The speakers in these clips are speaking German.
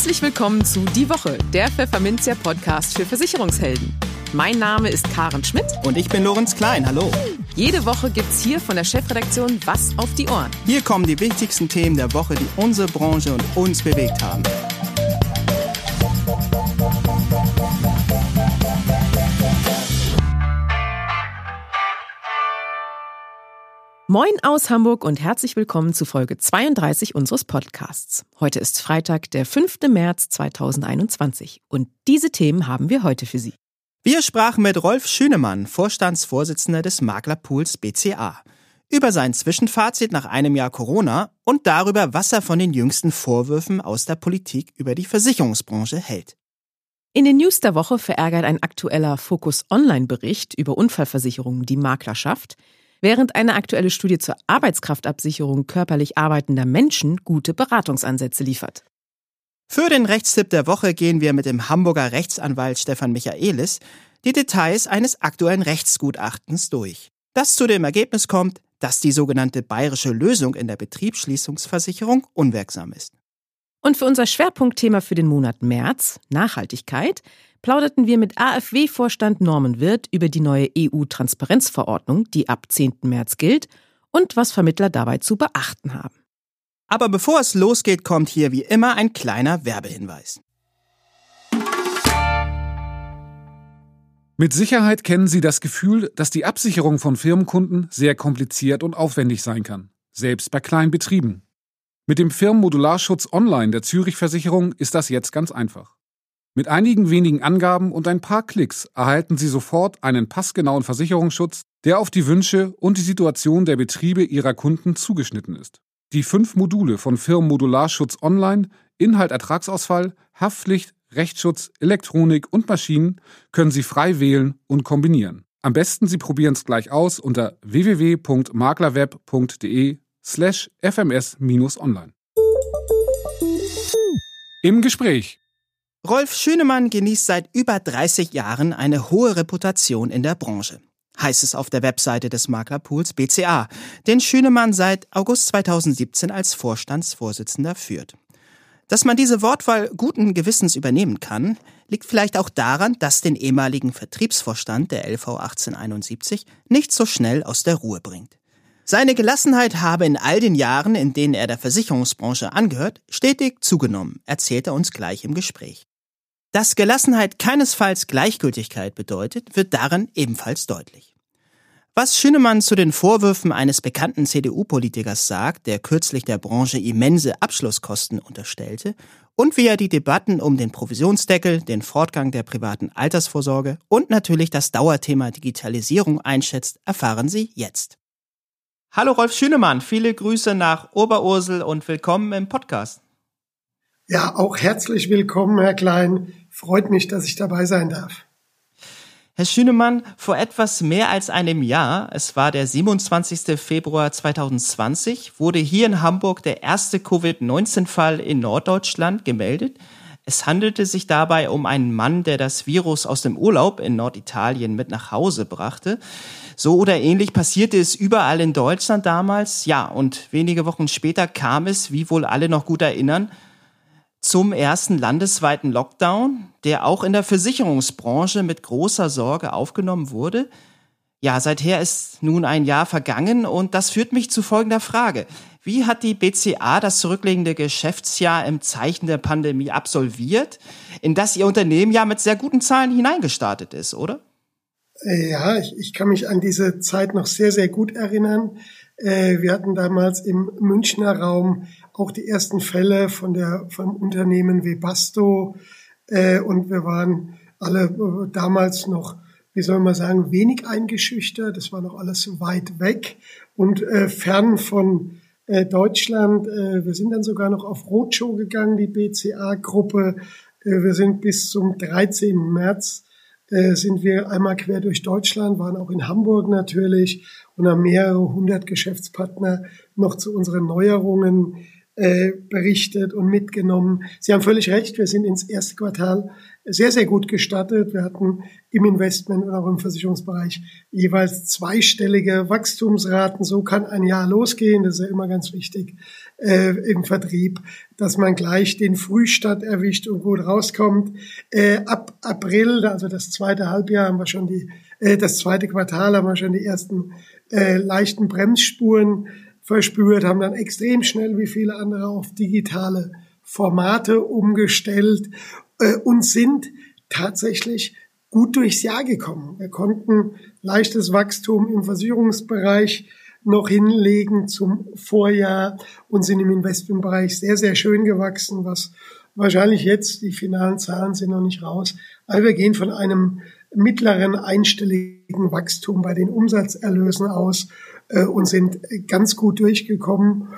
Herzlich willkommen zu Die Woche, der Pfefferminzia Podcast für Versicherungshelden. Mein Name ist Karen Schmidt. Und ich bin Lorenz Klein. Hallo. Jede Woche gibt's hier von der Chefredaktion was auf die Ohren. Hier kommen die wichtigsten Themen der Woche, die unsere Branche und uns bewegt haben. Moin aus Hamburg und herzlich willkommen zu Folge 32 unseres Podcasts. Heute ist Freitag, der 5. März 2021 und diese Themen haben wir heute für Sie. Wir sprachen mit Rolf Schünemann, Vorstandsvorsitzender des Maklerpools BCA, über sein Zwischenfazit nach einem Jahr Corona und darüber, was er von den jüngsten Vorwürfen aus der Politik über die Versicherungsbranche hält. In den News der Woche verärgert ein aktueller Focus Online-Bericht über Unfallversicherungen die Maklerschaft, während eine aktuelle Studie zur Arbeitskraftabsicherung körperlich arbeitender Menschen gute Beratungsansätze liefert. Für den Rechtstipp der Woche gehen wir mit dem Hamburger Rechtsanwalt Stefan Michaelis die Details eines aktuellen Rechtsgutachtens durch, das zu dem Ergebnis kommt, dass die sogenannte bayerische Lösung in der Betriebsschließungsversicherung unwirksam ist. Und für unser Schwerpunktthema für den Monat März, Nachhaltigkeit, plauderten wir mit AfW-Vorstand Norman Wirth über die neue EU-Transparenzverordnung, die ab 10. März gilt, und was Vermittler dabei zu beachten haben. Aber bevor es losgeht, kommt hier wie immer ein kleiner Werbehinweis. Mit Sicherheit kennen Sie das Gefühl, dass die Absicherung von Firmenkunden sehr kompliziert und aufwendig sein kann, selbst bei kleinen Betrieben. Mit dem Firmenmodularschutz Online der Zürich Versicherung ist das jetzt ganz einfach. Mit einigen wenigen Angaben und ein paar Klicks erhalten Sie sofort einen passgenauen Versicherungsschutz, der auf die Wünsche und die Situation der Betriebe Ihrer Kunden zugeschnitten ist. Die fünf Module von Firmenmodularschutz Online, Inhalt Ertragsausfall, Haftpflicht, Rechtsschutz, Elektronik und Maschinen können Sie frei wählen und kombinieren. Am besten Sie probieren es gleich aus unter www.maklerweb.de slash fms-online. Im Gespräch. Rolf Schünemann genießt seit über 30 Jahren eine hohe Reputation in der Branche heißt es auf der Webseite des Maklerpools BCA, den Schünemann seit August 2017 als Vorstandsvorsitzender führt. Dass man diese Wortwahl guten Gewissens übernehmen kann, liegt vielleicht auch daran, dass den ehemaligen Vertriebsvorstand der LV 1871 nicht so schnell aus der Ruhe bringt. Seine Gelassenheit habe in all den Jahren, in denen er der Versicherungsbranche angehört, stetig zugenommen, erzählt er uns gleich im Gespräch. Dass Gelassenheit keinesfalls Gleichgültigkeit bedeutet, wird daran ebenfalls deutlich. Was Schünemann zu den Vorwürfen eines bekannten CDU-Politikers sagt, der kürzlich der Branche immense Abschlusskosten unterstellte, und wie er die Debatten um den Provisionsdeckel, den Fortgang der privaten Altersvorsorge und natürlich das Dauerthema Digitalisierung einschätzt, erfahren Sie jetzt. Hallo Rolf Schünemann, viele Grüße nach Oberursel und willkommen im Podcast. Ja, auch herzlich willkommen, Herr Klein. Freut mich, dass ich dabei sein darf. Herr Schünemann, vor etwas mehr als einem Jahr, es war der 27. Februar 2020, wurde hier in Hamburg der erste Covid-19-Fall in Norddeutschland gemeldet. Es handelte sich dabei um einen Mann, der das Virus aus dem Urlaub in Norditalien mit nach Hause brachte. So oder ähnlich passierte es überall in Deutschland damals. Ja, und wenige Wochen später kam es, wie wohl alle noch gut erinnern, zum ersten landesweiten Lockdown, der auch in der Versicherungsbranche mit großer Sorge aufgenommen wurde. Ja, seither ist nun ein Jahr vergangen und das führt mich zu folgender Frage. Wie hat die BCA das zurückliegende Geschäftsjahr im Zeichen der Pandemie absolviert, in das Ihr Unternehmen ja mit sehr guten Zahlen hineingestartet ist, oder? Ja, ich, ich kann mich an diese Zeit noch sehr, sehr gut erinnern. Äh, wir hatten damals im Münchner Raum auch die ersten Fälle von der, vom Unternehmen Webasto. Äh, und wir waren alle äh, damals noch, wie soll man sagen, wenig eingeschüchtert. Das war noch alles weit weg und äh, fern von äh, Deutschland. Äh, wir sind dann sogar noch auf Roadshow gegangen, die BCA-Gruppe. Äh, wir sind bis zum 13. März äh, sind wir einmal quer durch Deutschland, waren auch in Hamburg natürlich und haben mehrere hundert Geschäftspartner noch zu unseren Neuerungen äh, berichtet und mitgenommen. Sie haben völlig recht, wir sind ins erste Quartal sehr, sehr gut gestattet. Wir hatten im Investment und auch im Versicherungsbereich jeweils zweistellige Wachstumsraten. So kann ein Jahr losgehen. Das ist ja immer ganz wichtig äh, im Vertrieb, dass man gleich den Frühstart erwischt und gut rauskommt. Äh, ab April, also das zweite Halbjahr, haben wir schon die, äh, das zweite Quartal haben wir schon die ersten äh, leichten Bremsspuren verspürt, haben dann extrem schnell wie viele andere auf digitale Formate umgestellt äh, und sind tatsächlich gut durchs Jahr gekommen. Wir konnten leichtes Wachstum im Versicherungsbereich noch hinlegen zum Vorjahr und sind im Investmentbereich sehr, sehr schön gewachsen, was wahrscheinlich jetzt, die finalen Zahlen sind noch nicht raus, aber wir gehen von einem mittleren einstelligen Wachstum bei den Umsatzerlösen aus äh, und sind ganz gut durchgekommen.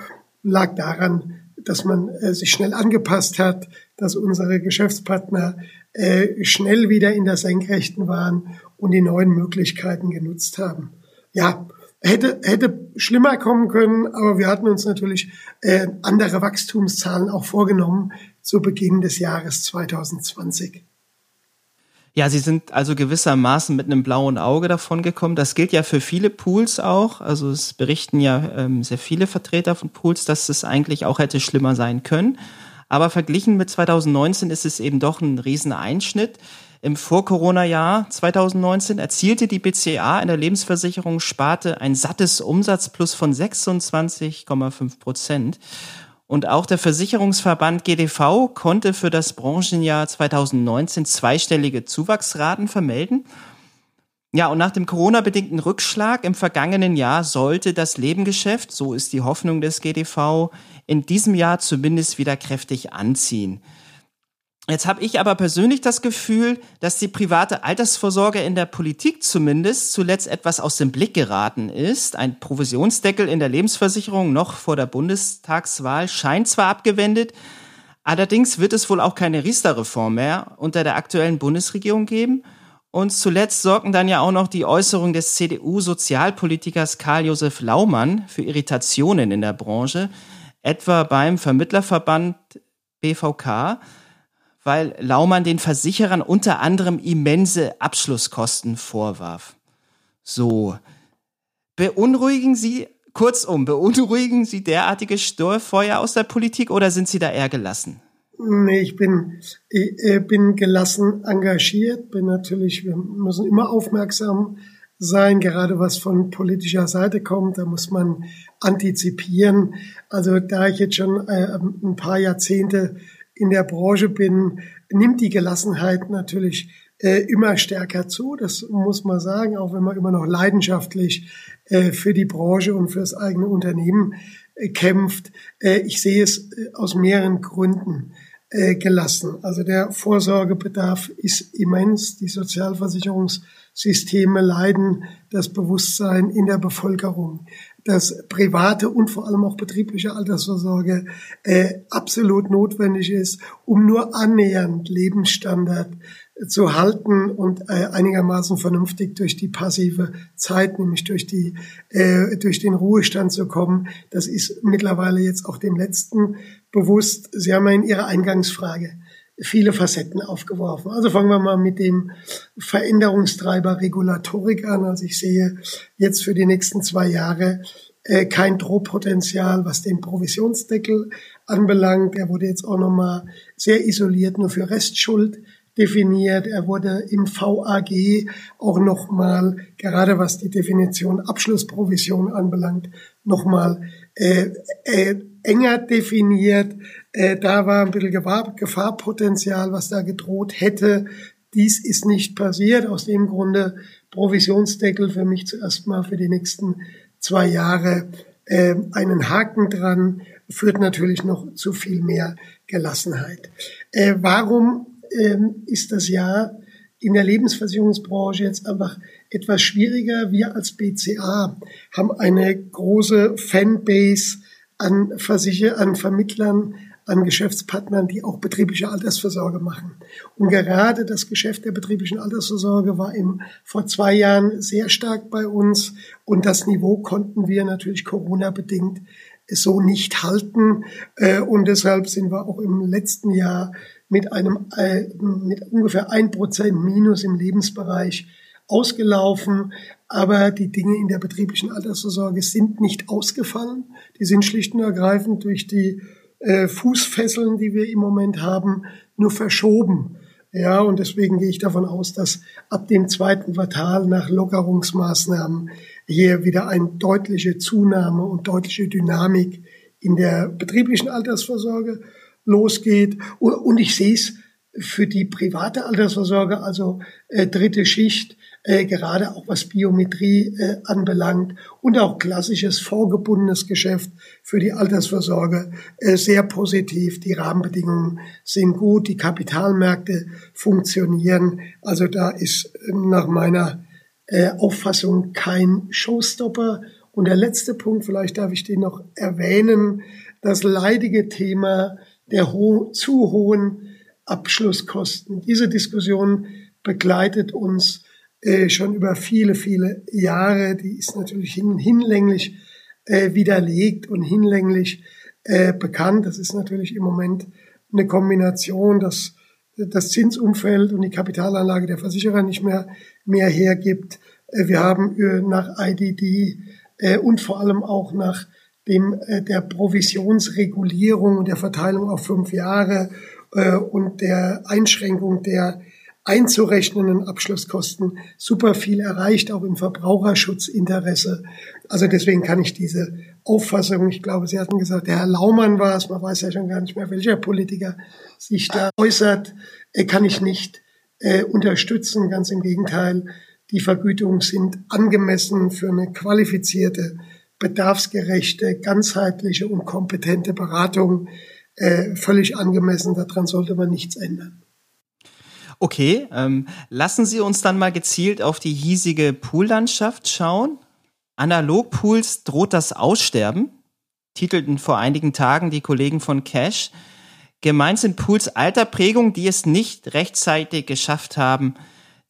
Lag daran, dass man äh, sich schnell angepasst hat, dass unsere Geschäftspartner äh, schnell wieder in der Senkrechten waren und die neuen Möglichkeiten genutzt haben. Ja, hätte, hätte schlimmer kommen können, aber wir hatten uns natürlich äh, andere Wachstumszahlen auch vorgenommen zu Beginn des Jahres 2020. Ja, Sie sind also gewissermaßen mit einem blauen Auge davon gekommen. Das gilt ja für viele Pools auch. Also es berichten ja ähm, sehr viele Vertreter von Pools, dass es eigentlich auch hätte schlimmer sein können. Aber verglichen mit 2019 ist es eben doch ein Rieseneinschnitt. Im Vor-Corona-Jahr 2019 erzielte die BCA in der Lebensversicherungssparte ein sattes Umsatzplus von 26,5 Prozent. Und auch der Versicherungsverband GDV konnte für das Branchenjahr 2019 zweistellige Zuwachsraten vermelden. Ja, und nach dem Corona-bedingten Rückschlag im vergangenen Jahr sollte das Lebengeschäft, so ist die Hoffnung des GDV, in diesem Jahr zumindest wieder kräftig anziehen. Jetzt habe ich aber persönlich das Gefühl, dass die private Altersvorsorge in der Politik zumindest zuletzt etwas aus dem Blick geraten ist. Ein Provisionsdeckel in der Lebensversicherung noch vor der Bundestagswahl scheint zwar abgewendet, allerdings wird es wohl auch keine Riester-Reform mehr unter der aktuellen Bundesregierung geben. Und zuletzt sorgten dann ja auch noch die Äußerungen des CDU-Sozialpolitikers Karl-Josef Laumann für Irritationen in der Branche, etwa beim Vermittlerverband BVK weil Laumann den Versicherern unter anderem immense Abschlusskosten vorwarf. So. Beunruhigen Sie, kurzum, beunruhigen Sie derartige Störfeuer aus der Politik oder sind Sie da eher gelassen? Nee, ich bin, ich äh, bin gelassen engagiert, bin natürlich, wir müssen immer aufmerksam sein, gerade was von politischer Seite kommt, da muss man antizipieren. Also da ich jetzt schon äh, ein paar Jahrzehnte in der Branche bin, nimmt die Gelassenheit natürlich äh, immer stärker zu. Das muss man sagen, auch wenn man immer noch leidenschaftlich äh, für die Branche und für das eigene Unternehmen äh, kämpft. Äh, ich sehe es äh, aus mehreren Gründen äh, gelassen. Also der Vorsorgebedarf ist immens. Die Sozialversicherungssysteme leiden, das Bewusstsein in der Bevölkerung dass private und vor allem auch betriebliche Altersvorsorge äh, absolut notwendig ist, um nur annähernd Lebensstandard zu halten und äh, einigermaßen vernünftig durch die passive Zeit, nämlich durch die äh, durch den Ruhestand zu kommen. Das ist mittlerweile jetzt auch dem letzten bewusst. Sie haben ja in Ihrer Eingangsfrage viele Facetten aufgeworfen. Also fangen wir mal mit dem Veränderungstreiber Regulatorik an. Also ich sehe jetzt für die nächsten zwei Jahre äh, kein Drohpotenzial, was den Provisionsdeckel anbelangt. Er wurde jetzt auch nochmal sehr isoliert nur für Restschuld definiert. Er wurde im VAG auch nochmal, gerade was die Definition Abschlussprovision anbelangt, nochmal äh, äh, enger definiert. Äh, da war ein bisschen Gefahrpotenzial, was da gedroht hätte. Dies ist nicht passiert. Aus dem Grunde Provisionsdeckel für mich zuerst mal für die nächsten zwei Jahre äh, einen Haken dran, führt natürlich noch zu viel mehr Gelassenheit. Äh, warum äh, ist das Jahr in der Lebensversicherungsbranche jetzt einfach etwas schwieriger? Wir als BCA haben eine große Fanbase an, Versicher an Vermittlern, an Geschäftspartnern, die auch betriebliche Altersvorsorge machen. Und gerade das Geschäft der betrieblichen Altersvorsorge war im, vor zwei Jahren sehr stark bei uns. Und das Niveau konnten wir natürlich Corona-bedingt so nicht halten. Äh, und deshalb sind wir auch im letzten Jahr mit einem äh, mit ungefähr ein Prozent Minus im Lebensbereich ausgelaufen, aber die Dinge in der betrieblichen Altersvorsorge sind nicht ausgefallen. Die sind schlicht und ergreifend durch die äh, Fußfesseln, die wir im Moment haben, nur verschoben. Ja, und deswegen gehe ich davon aus, dass ab dem zweiten Quartal nach Lockerungsmaßnahmen hier wieder eine deutliche Zunahme und deutliche Dynamik in der betrieblichen Altersvorsorge losgeht. Und, ich sehe es für die private Altersvorsorge, also äh, dritte Schicht, äh, gerade auch was Biometrie äh, anbelangt und auch klassisches vorgebundenes Geschäft für die Altersvorsorge äh, sehr positiv. Die Rahmenbedingungen sind gut, die Kapitalmärkte funktionieren. Also da ist äh, nach meiner äh, Auffassung kein Showstopper. Und der letzte Punkt, vielleicht darf ich den noch erwähnen, das leidige Thema der ho zu hohen Abschlusskosten. Diese Diskussion begleitet uns äh, schon über viele, viele Jahre. Die ist natürlich hin, hinlänglich äh, widerlegt und hinlänglich äh, bekannt. Das ist natürlich im Moment eine Kombination, dass das Zinsumfeld und die Kapitalanlage der Versicherer nicht mehr mehr hergibt. Äh, wir haben äh, nach IDD äh, und vor allem auch nach dem der Provisionsregulierung und der Verteilung auf fünf Jahre und der Einschränkung der einzurechnenden Abschlusskosten super viel erreicht, auch im Verbraucherschutzinteresse. Also deswegen kann ich diese Auffassung, ich glaube, Sie hatten gesagt, der Herr Laumann war es, man weiß ja schon gar nicht mehr, welcher Politiker sich da äußert, äh, kann ich nicht äh, unterstützen. Ganz im Gegenteil, die Vergütungen sind angemessen für eine qualifizierte, bedarfsgerechte, ganzheitliche und kompetente Beratung äh, völlig angemessen. Daran sollte man nichts ändern. Okay, ähm, lassen Sie uns dann mal gezielt auf die hiesige Poollandschaft schauen. Analogpools droht das Aussterben, titelten vor einigen Tagen die Kollegen von Cash. Gemeint sind Pools alter Prägung, die es nicht rechtzeitig geschafft haben,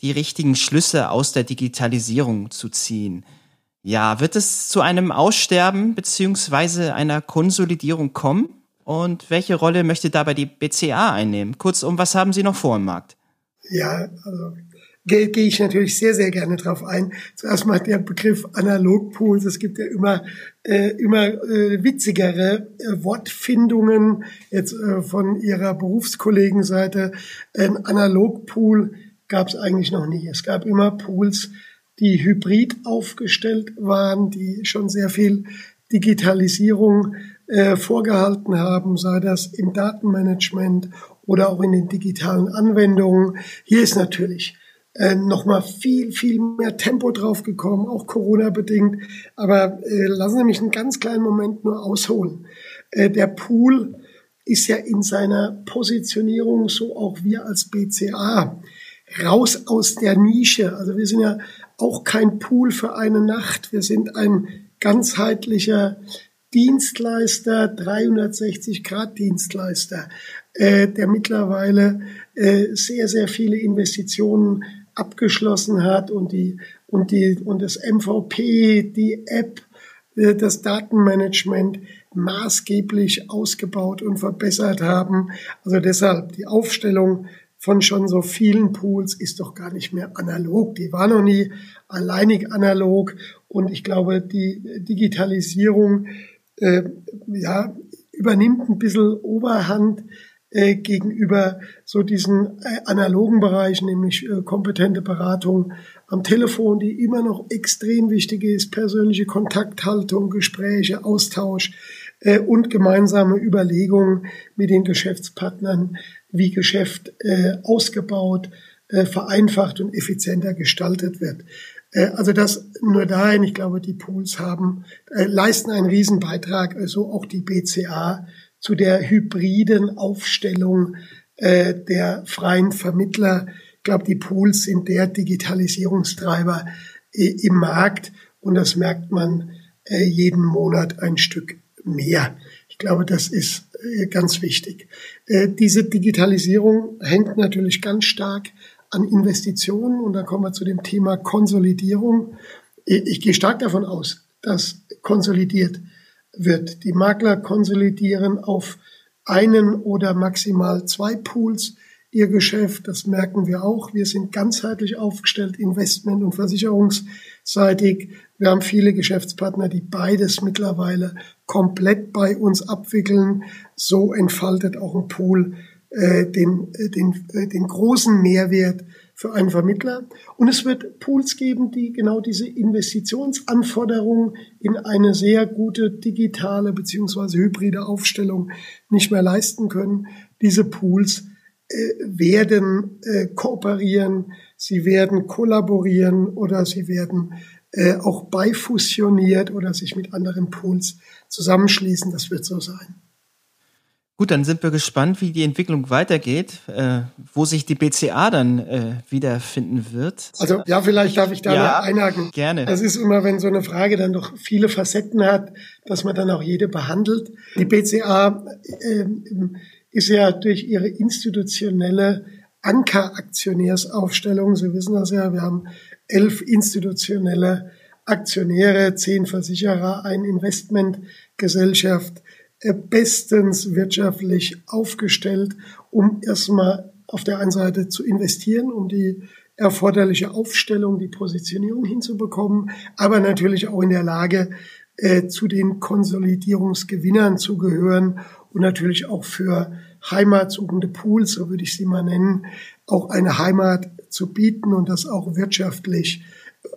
die richtigen Schlüsse aus der Digitalisierung zu ziehen. Ja, wird es zu einem Aussterben beziehungsweise einer Konsolidierung kommen? Und welche Rolle möchte dabei die BCA einnehmen? Kurzum, was haben Sie noch vor im Markt? Ja, also gehe geh ich natürlich sehr, sehr gerne drauf ein. Zuerst mal der Begriff Analogpools. Es gibt ja immer, äh, immer äh, witzigere äh, Wortfindungen jetzt äh, von Ihrer Berufskollegenseite. Ein Analogpool gab es eigentlich noch nie. Es gab immer Pools, die hybrid aufgestellt waren, die schon sehr viel Digitalisierung äh, vorgehalten haben, sei das im Datenmanagement oder auch in den digitalen Anwendungen. Hier ist natürlich äh, nochmal viel, viel mehr Tempo drauf gekommen, auch Corona-bedingt. Aber äh, lassen Sie mich einen ganz kleinen Moment nur ausholen. Äh, der Pool ist ja in seiner Positionierung, so auch wir als BCA, raus aus der Nische. Also wir sind ja auch kein Pool für eine Nacht. Wir sind ein ganzheitlicher Dienstleister, 360 Grad Dienstleister äh, der mittlerweile äh, sehr, sehr viele Investitionen abgeschlossen hat und die und die und das MVP, die App, äh, das Datenmanagement maßgeblich ausgebaut und verbessert haben. Also deshalb die Aufstellung von schon so vielen Pools ist doch gar nicht mehr analog. Die war noch nie alleinig analog und ich glaube, die Digitalisierung äh, ja, übernimmt ein bisschen Oberhand äh, gegenüber so diesen äh, analogen Bereichen, nämlich äh, kompetente Beratung am Telefon, die immer noch extrem wichtig ist, persönliche Kontakthaltung, Gespräche, Austausch und gemeinsame Überlegungen mit den Geschäftspartnern, wie Geschäft äh, ausgebaut, äh, vereinfacht und effizienter gestaltet wird. Äh, also das nur dahin, ich glaube, die Pools haben, äh, leisten einen Riesenbeitrag, also auch die BCA zu der hybriden Aufstellung äh, der freien Vermittler. Ich glaube, die Pools sind der Digitalisierungstreiber äh, im Markt und das merkt man äh, jeden Monat ein Stück mehr. Ich glaube, das ist ganz wichtig. Äh, diese Digitalisierung hängt natürlich ganz stark an Investitionen und da kommen wir zu dem Thema Konsolidierung. Ich, ich gehe stark davon aus, dass konsolidiert wird. Die Makler konsolidieren auf einen oder maximal zwei Pools ihr Geschäft. Das merken wir auch. Wir sind ganzheitlich aufgestellt, investment- und versicherungsseitig. Wir haben viele Geschäftspartner, die beides mittlerweile komplett bei uns abwickeln. So entfaltet auch ein Pool äh, den, äh, den, äh, den großen Mehrwert für einen Vermittler. Und es wird Pools geben, die genau diese Investitionsanforderungen in eine sehr gute digitale beziehungsweise hybride Aufstellung nicht mehr leisten können. Diese Pools äh, werden kooperieren, sie werden kollaborieren oder sie werden äh, auch beifusioniert oder sich mit anderen Pools zusammenschließen. Das wird so sein. Gut, dann sind wir gespannt, wie die Entwicklung weitergeht, äh, wo sich die BCA dann äh, wiederfinden wird. Also ja, vielleicht darf ich da ja, einhaken. Gerne. Es ist immer, wenn so eine Frage dann doch viele Facetten hat, dass man dann auch jede behandelt. Die BCA äh, ist ja durch ihre institutionelle Ankeraktionärsaufstellung, Sie wissen das ja, wir haben elf institutionelle Aktionäre, zehn Versicherer, ein Investmentgesellschaft, bestens wirtschaftlich aufgestellt, um erstmal auf der einen Seite zu investieren, um die erforderliche Aufstellung, die Positionierung hinzubekommen, aber natürlich auch in der Lage, äh, zu den Konsolidierungsgewinnern zu gehören und natürlich auch für heimatsuchende Pools, so würde ich sie mal nennen, auch eine Heimat zu bieten und das auch wirtschaftlich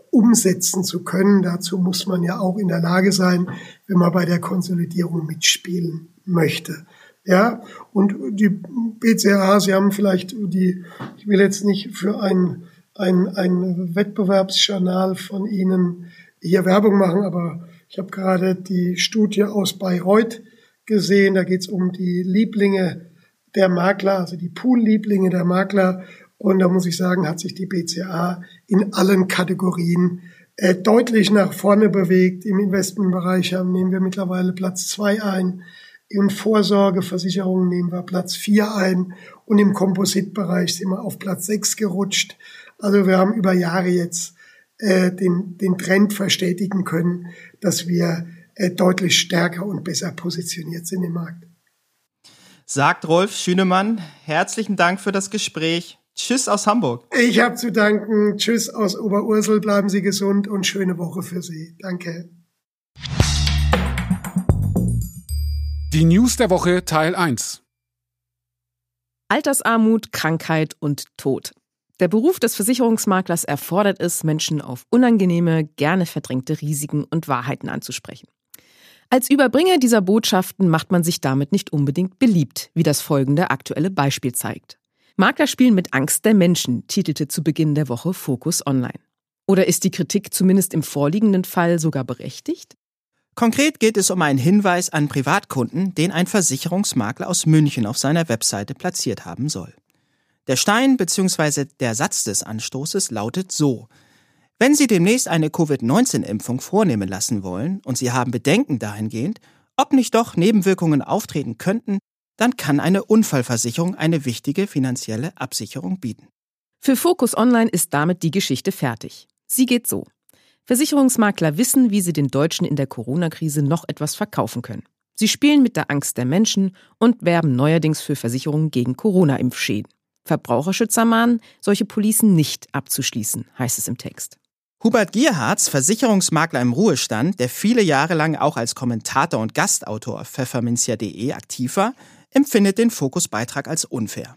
umsetzen zu können. Dazu muss man ja auch in der Lage sein, wenn man bei der Konsolidierung mitspielen möchte. Ja, und die BCA, Sie haben vielleicht die, ich will jetzt nicht für ein, ein, ein Wettbewerbsjournal von Ihnen hier Werbung machen, aber ich habe gerade die Studie aus Bayreuth gesehen. Da geht es um die Lieblinge der Makler, also die Pool-Lieblinge der Makler. Und da muss ich sagen, hat sich die BCA in allen Kategorien äh, deutlich nach vorne bewegt. Im Investmentbereich haben, nehmen wir mittlerweile Platz zwei ein. Im Vorsorgeversicherungen nehmen wir Platz vier ein. Und im Kompositbereich sind wir auf Platz sechs gerutscht. Also wir haben über Jahre jetzt äh, den, den Trend verstetigen können, dass wir äh, deutlich stärker und besser positioniert sind im Markt. Sagt Rolf Schünemann, herzlichen Dank für das Gespräch. Tschüss aus Hamburg. Ich habe zu danken. Tschüss aus Oberursel. Bleiben Sie gesund und schöne Woche für Sie. Danke. Die News der Woche Teil 1. Altersarmut, Krankheit und Tod. Der Beruf des Versicherungsmaklers erfordert es, Menschen auf unangenehme, gerne verdrängte Risiken und Wahrheiten anzusprechen. Als Überbringer dieser Botschaften macht man sich damit nicht unbedingt beliebt, wie das folgende aktuelle Beispiel zeigt. Makler spielen mit Angst der Menschen, titelte zu Beginn der Woche Focus Online. Oder ist die Kritik zumindest im vorliegenden Fall sogar berechtigt? Konkret geht es um einen Hinweis an Privatkunden, den ein Versicherungsmakler aus München auf seiner Webseite platziert haben soll. Der Stein bzw. der Satz des Anstoßes lautet so. Wenn Sie demnächst eine Covid-19-Impfung vornehmen lassen wollen und Sie haben Bedenken dahingehend, ob nicht doch Nebenwirkungen auftreten könnten, dann kann eine Unfallversicherung eine wichtige finanzielle Absicherung bieten. Für Focus Online ist damit die Geschichte fertig. Sie geht so. Versicherungsmakler wissen, wie sie den Deutschen in der Corona-Krise noch etwas verkaufen können. Sie spielen mit der Angst der Menschen und werben neuerdings für Versicherungen gegen Corona-Impfschäden. Verbraucherschützer mahnen, solche Policen nicht abzuschließen, heißt es im Text. Hubert Gierhardt, Versicherungsmakler im Ruhestand, der viele Jahre lang auch als Kommentator und Gastautor auf pfefferminzia.de aktiv war, empfindet den Fokusbeitrag als unfair.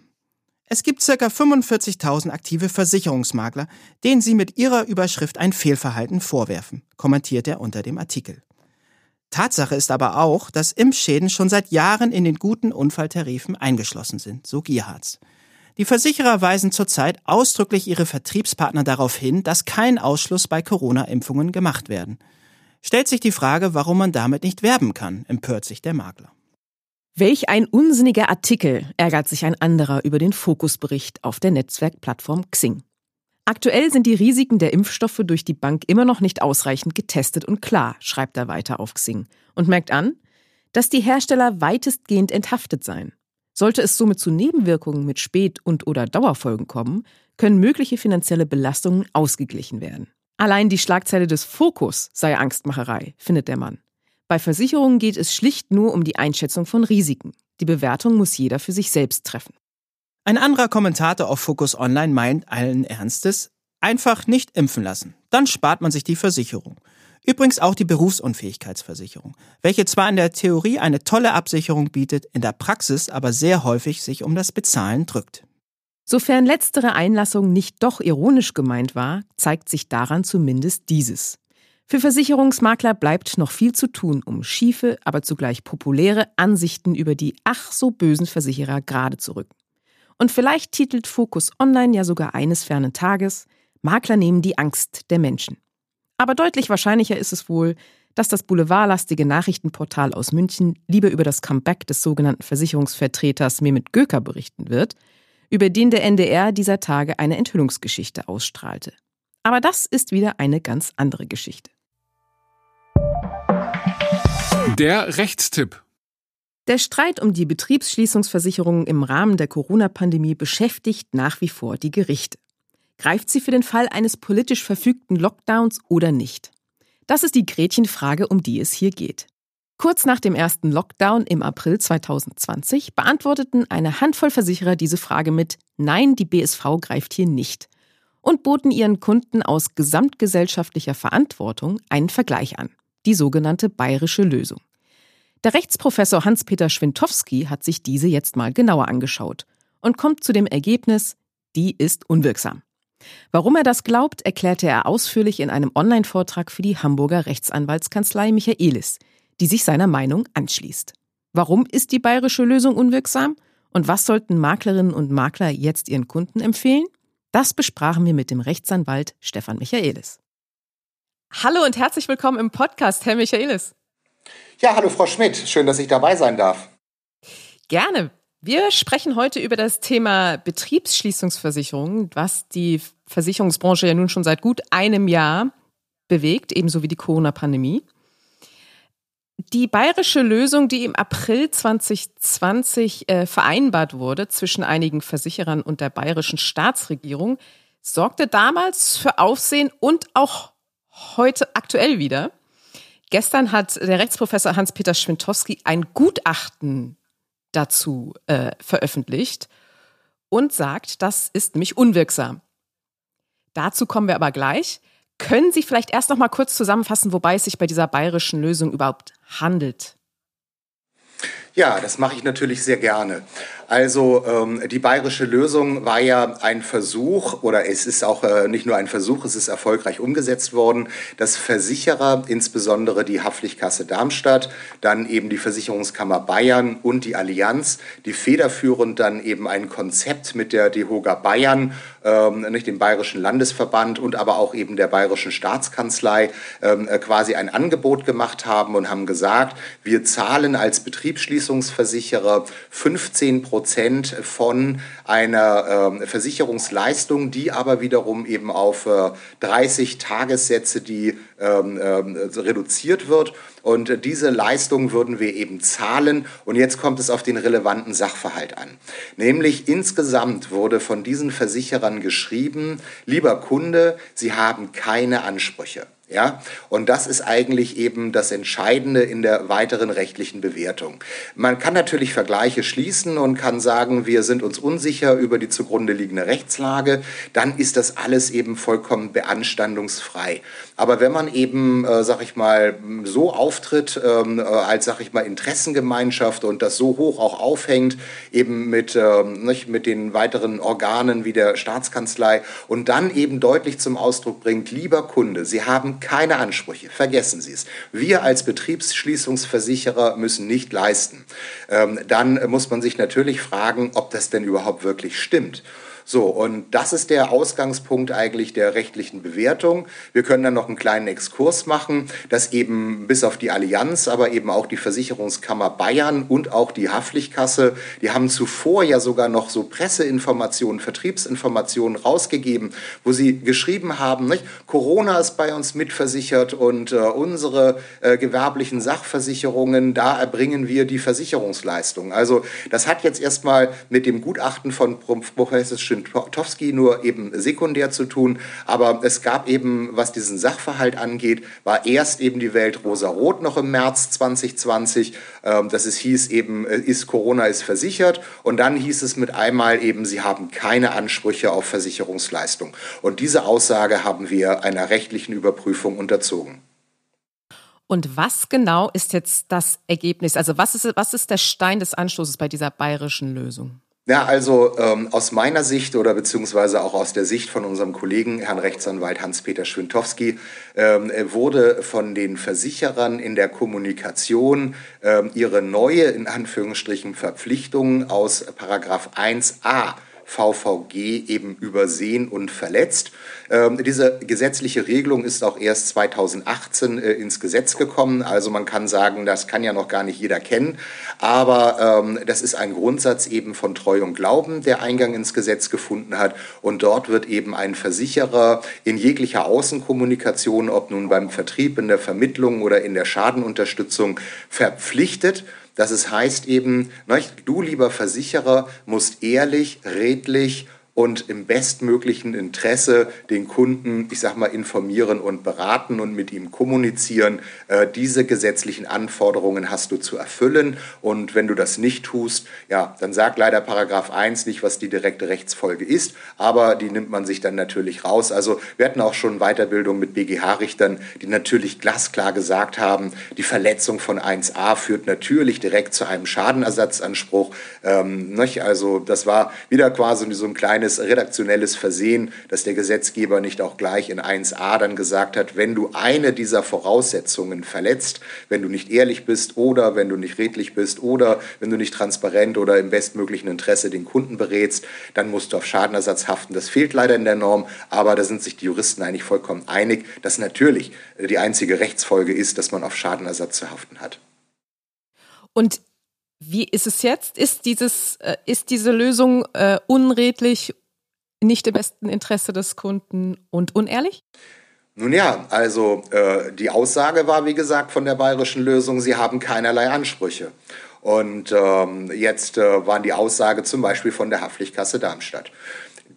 Es gibt ca. 45.000 aktive Versicherungsmakler, denen sie mit ihrer Überschrift ein Fehlverhalten vorwerfen, kommentiert er unter dem Artikel. Tatsache ist aber auch, dass Impfschäden schon seit Jahren in den guten Unfalltarifen eingeschlossen sind, so Gierhardt. Die Versicherer weisen zurzeit ausdrücklich ihre Vertriebspartner darauf hin, dass kein Ausschluss bei Corona-Impfungen gemacht werden. Stellt sich die Frage, warum man damit nicht werben kann, empört sich der Makler. Welch ein unsinniger Artikel, ärgert sich ein anderer über den Fokusbericht auf der Netzwerkplattform Xing. Aktuell sind die Risiken der Impfstoffe durch die Bank immer noch nicht ausreichend getestet und klar, schreibt er weiter auf Xing und merkt an, dass die Hersteller weitestgehend enthaftet seien. Sollte es somit zu Nebenwirkungen mit Spät- und oder Dauerfolgen kommen, können mögliche finanzielle Belastungen ausgeglichen werden. Allein die Schlagzeile des Fokus sei Angstmacherei, findet der Mann. Bei Versicherungen geht es schlicht nur um die Einschätzung von Risiken. Die Bewertung muss jeder für sich selbst treffen. Ein anderer Kommentator auf Focus Online meint allen Ernstes, einfach nicht impfen lassen. Dann spart man sich die Versicherung. Übrigens auch die Berufsunfähigkeitsversicherung, welche zwar in der Theorie eine tolle Absicherung bietet, in der Praxis aber sehr häufig sich um das Bezahlen drückt. Sofern letztere Einlassung nicht doch ironisch gemeint war, zeigt sich daran zumindest dieses. Für Versicherungsmakler bleibt noch viel zu tun, um schiefe, aber zugleich populäre Ansichten über die ach so bösen Versicherer gerade zu rücken. Und vielleicht titelt Focus Online ja sogar eines fernen Tages Makler nehmen die Angst der Menschen. Aber deutlich wahrscheinlicher ist es wohl, dass das boulevardlastige Nachrichtenportal aus München lieber über das Comeback des sogenannten Versicherungsvertreters Mehmet Göker berichten wird, über den der NDR dieser Tage eine Enthüllungsgeschichte ausstrahlte. Aber das ist wieder eine ganz andere Geschichte. Der Rechtstipp. Der Streit um die Betriebsschließungsversicherungen im Rahmen der Corona-Pandemie beschäftigt nach wie vor die Gerichte. Greift sie für den Fall eines politisch verfügten Lockdowns oder nicht? Das ist die Gretchenfrage, um die es hier geht. Kurz nach dem ersten Lockdown im April 2020 beantworteten eine Handvoll Versicherer diese Frage mit Nein, die BSV greift hier nicht und boten ihren Kunden aus gesamtgesellschaftlicher Verantwortung einen Vergleich an, die sogenannte bayerische Lösung. Der Rechtsprofessor Hans-Peter Schwintowski hat sich diese jetzt mal genauer angeschaut und kommt zu dem Ergebnis, die ist unwirksam. Warum er das glaubt, erklärte er ausführlich in einem Online-Vortrag für die Hamburger Rechtsanwaltskanzlei Michaelis, die sich seiner Meinung anschließt. Warum ist die bayerische Lösung unwirksam? Und was sollten Maklerinnen und Makler jetzt ihren Kunden empfehlen? Das besprachen wir mit dem Rechtsanwalt Stefan Michaelis. Hallo und herzlich willkommen im Podcast, Herr Michaelis. Ja, hallo Frau Schmidt, schön, dass ich dabei sein darf. Gerne. Wir sprechen heute über das Thema Betriebsschließungsversicherung, was die Versicherungsbranche ja nun schon seit gut einem Jahr bewegt, ebenso wie die Corona-Pandemie. Die bayerische Lösung, die im April 2020 äh, vereinbart wurde zwischen einigen Versicherern und der bayerischen Staatsregierung, sorgte damals für Aufsehen und auch heute aktuell wieder. Gestern hat der Rechtsprofessor Hans-Peter Schwintowski ein Gutachten dazu äh, veröffentlicht und sagt, das ist nämlich unwirksam. Dazu kommen wir aber gleich. Können Sie vielleicht erst noch mal kurz zusammenfassen, wobei es sich bei dieser bayerischen Lösung überhaupt handelt? Ja, das mache ich natürlich sehr gerne. Also ähm, die bayerische Lösung war ja ein Versuch, oder es ist auch äh, nicht nur ein Versuch, es ist erfolgreich umgesetzt worden, dass Versicherer, insbesondere die Haftpflichtkasse Darmstadt, dann eben die Versicherungskammer Bayern und die Allianz, die federführend dann eben ein Konzept mit der DEHOGA Bayern, ähm, nicht dem Bayerischen Landesverband und aber auch eben der Bayerischen Staatskanzlei ähm, äh, quasi ein Angebot gemacht haben und haben gesagt, wir zahlen als Betriebsschließungsversicherer 15 Prozent Prozent von einer äh, Versicherungsleistung, die aber wiederum eben auf äh, 30 Tagessätze, die ähm, äh, reduziert wird. Und diese Leistung würden wir eben zahlen. Und jetzt kommt es auf den relevanten Sachverhalt an. Nämlich insgesamt wurde von diesen Versicherern geschrieben, lieber Kunde, Sie haben keine Ansprüche. Ja, und das ist eigentlich eben das Entscheidende in der weiteren rechtlichen Bewertung. Man kann natürlich Vergleiche schließen und kann sagen, wir sind uns unsicher über die zugrunde liegende Rechtslage, dann ist das alles eben vollkommen beanstandungsfrei. Aber wenn man eben, äh, sag ich mal, so auftritt ähm, äh, als, sag ich mal, Interessengemeinschaft und das so hoch auch aufhängt, eben mit, ähm, nicht, mit den weiteren Organen wie der Staatskanzlei und dann eben deutlich zum Ausdruck bringt, lieber Kunde, Sie haben keine Ansprüche. Vergessen Sie es. Wir als Betriebsschließungsversicherer müssen nicht leisten. Ähm, dann muss man sich natürlich fragen, ob das denn überhaupt wirklich stimmt. So, und das ist der Ausgangspunkt eigentlich der rechtlichen Bewertung. Wir können dann noch einen kleinen Exkurs machen, dass eben bis auf die Allianz, aber eben auch die Versicherungskammer Bayern und auch die Haftpflichtkasse, die haben zuvor ja sogar noch so Presseinformationen, Vertriebsinformationen rausgegeben, wo sie geschrieben haben, nicht? Corona ist bei uns mitversichert und äh, unsere äh, gewerblichen Sachversicherungen, da erbringen wir die Versicherungsleistung. Also das hat jetzt erstmal mit dem Gutachten von Professor Schwintowski nur eben sekundär zu tun. Aber es gab eben, was diesen Sachverhalt angeht, war erst eben die Welt rosa-rot noch im März 2020, ähm, dass es hieß eben, äh, ist Corona ist versichert. Und dann hieß es mit einmal eben, sie haben keine Ansprüche auf Versicherungsleistung. Und diese Aussage haben wir einer rechtlichen Überprüfung unterzogen. Und was genau ist jetzt das Ergebnis? Also was ist, was ist der Stein des Anstoßes bei dieser bayerischen Lösung? Ja, also ähm, aus meiner Sicht oder beziehungsweise auch aus der Sicht von unserem Kollegen, Herrn Rechtsanwalt Hans-Peter Schwintowski, ähm, wurde von den Versicherern in der Kommunikation ähm, ihre neue, in Anführungsstrichen, Verpflichtung aus Paragraph 1a VVG eben übersehen und verletzt. Ähm, diese gesetzliche Regelung ist auch erst 2018 äh, ins Gesetz gekommen. Also man kann sagen, das kann ja noch gar nicht jeder kennen. Aber ähm, das ist ein Grundsatz eben von Treu und Glauben, der Eingang ins Gesetz gefunden hat. Und dort wird eben ein Versicherer in jeglicher Außenkommunikation, ob nun beim Vertrieb, in der Vermittlung oder in der Schadenunterstützung, verpflichtet, dass es heißt eben, du lieber Versicherer musst ehrlich, redlich und im bestmöglichen Interesse den Kunden, ich sag mal, informieren und beraten und mit ihm kommunizieren. Äh, diese gesetzlichen Anforderungen hast du zu erfüllen. Und wenn du das nicht tust, ja, dann sagt leider Paragraph 1 nicht, was die direkte Rechtsfolge ist, aber die nimmt man sich dann natürlich raus. Also wir hatten auch schon Weiterbildung mit BGH-Richtern, die natürlich glasklar gesagt haben, die Verletzung von 1a führt natürlich direkt zu einem Schadenersatzanspruch. Ähm, also das war wieder quasi so ein kleines kleines redaktionelles Versehen, dass der Gesetzgeber nicht auch gleich in 1a dann gesagt hat, wenn du eine dieser Voraussetzungen verletzt, wenn du nicht ehrlich bist oder wenn du nicht redlich bist oder wenn du nicht transparent oder im bestmöglichen Interesse den Kunden berätst, dann musst du auf Schadenersatz haften. Das fehlt leider in der Norm, aber da sind sich die Juristen eigentlich vollkommen einig, dass natürlich die einzige Rechtsfolge ist, dass man auf Schadenersatz zu haften hat. Und wie ist es jetzt? Ist, dieses, äh, ist diese Lösung äh, unredlich, nicht im besten Interesse des Kunden und unehrlich? Nun ja, also äh, die Aussage war, wie gesagt, von der bayerischen Lösung, sie haben keinerlei Ansprüche. Und ähm, jetzt äh, waren die Aussage zum Beispiel von der Haftpflichtkasse Darmstadt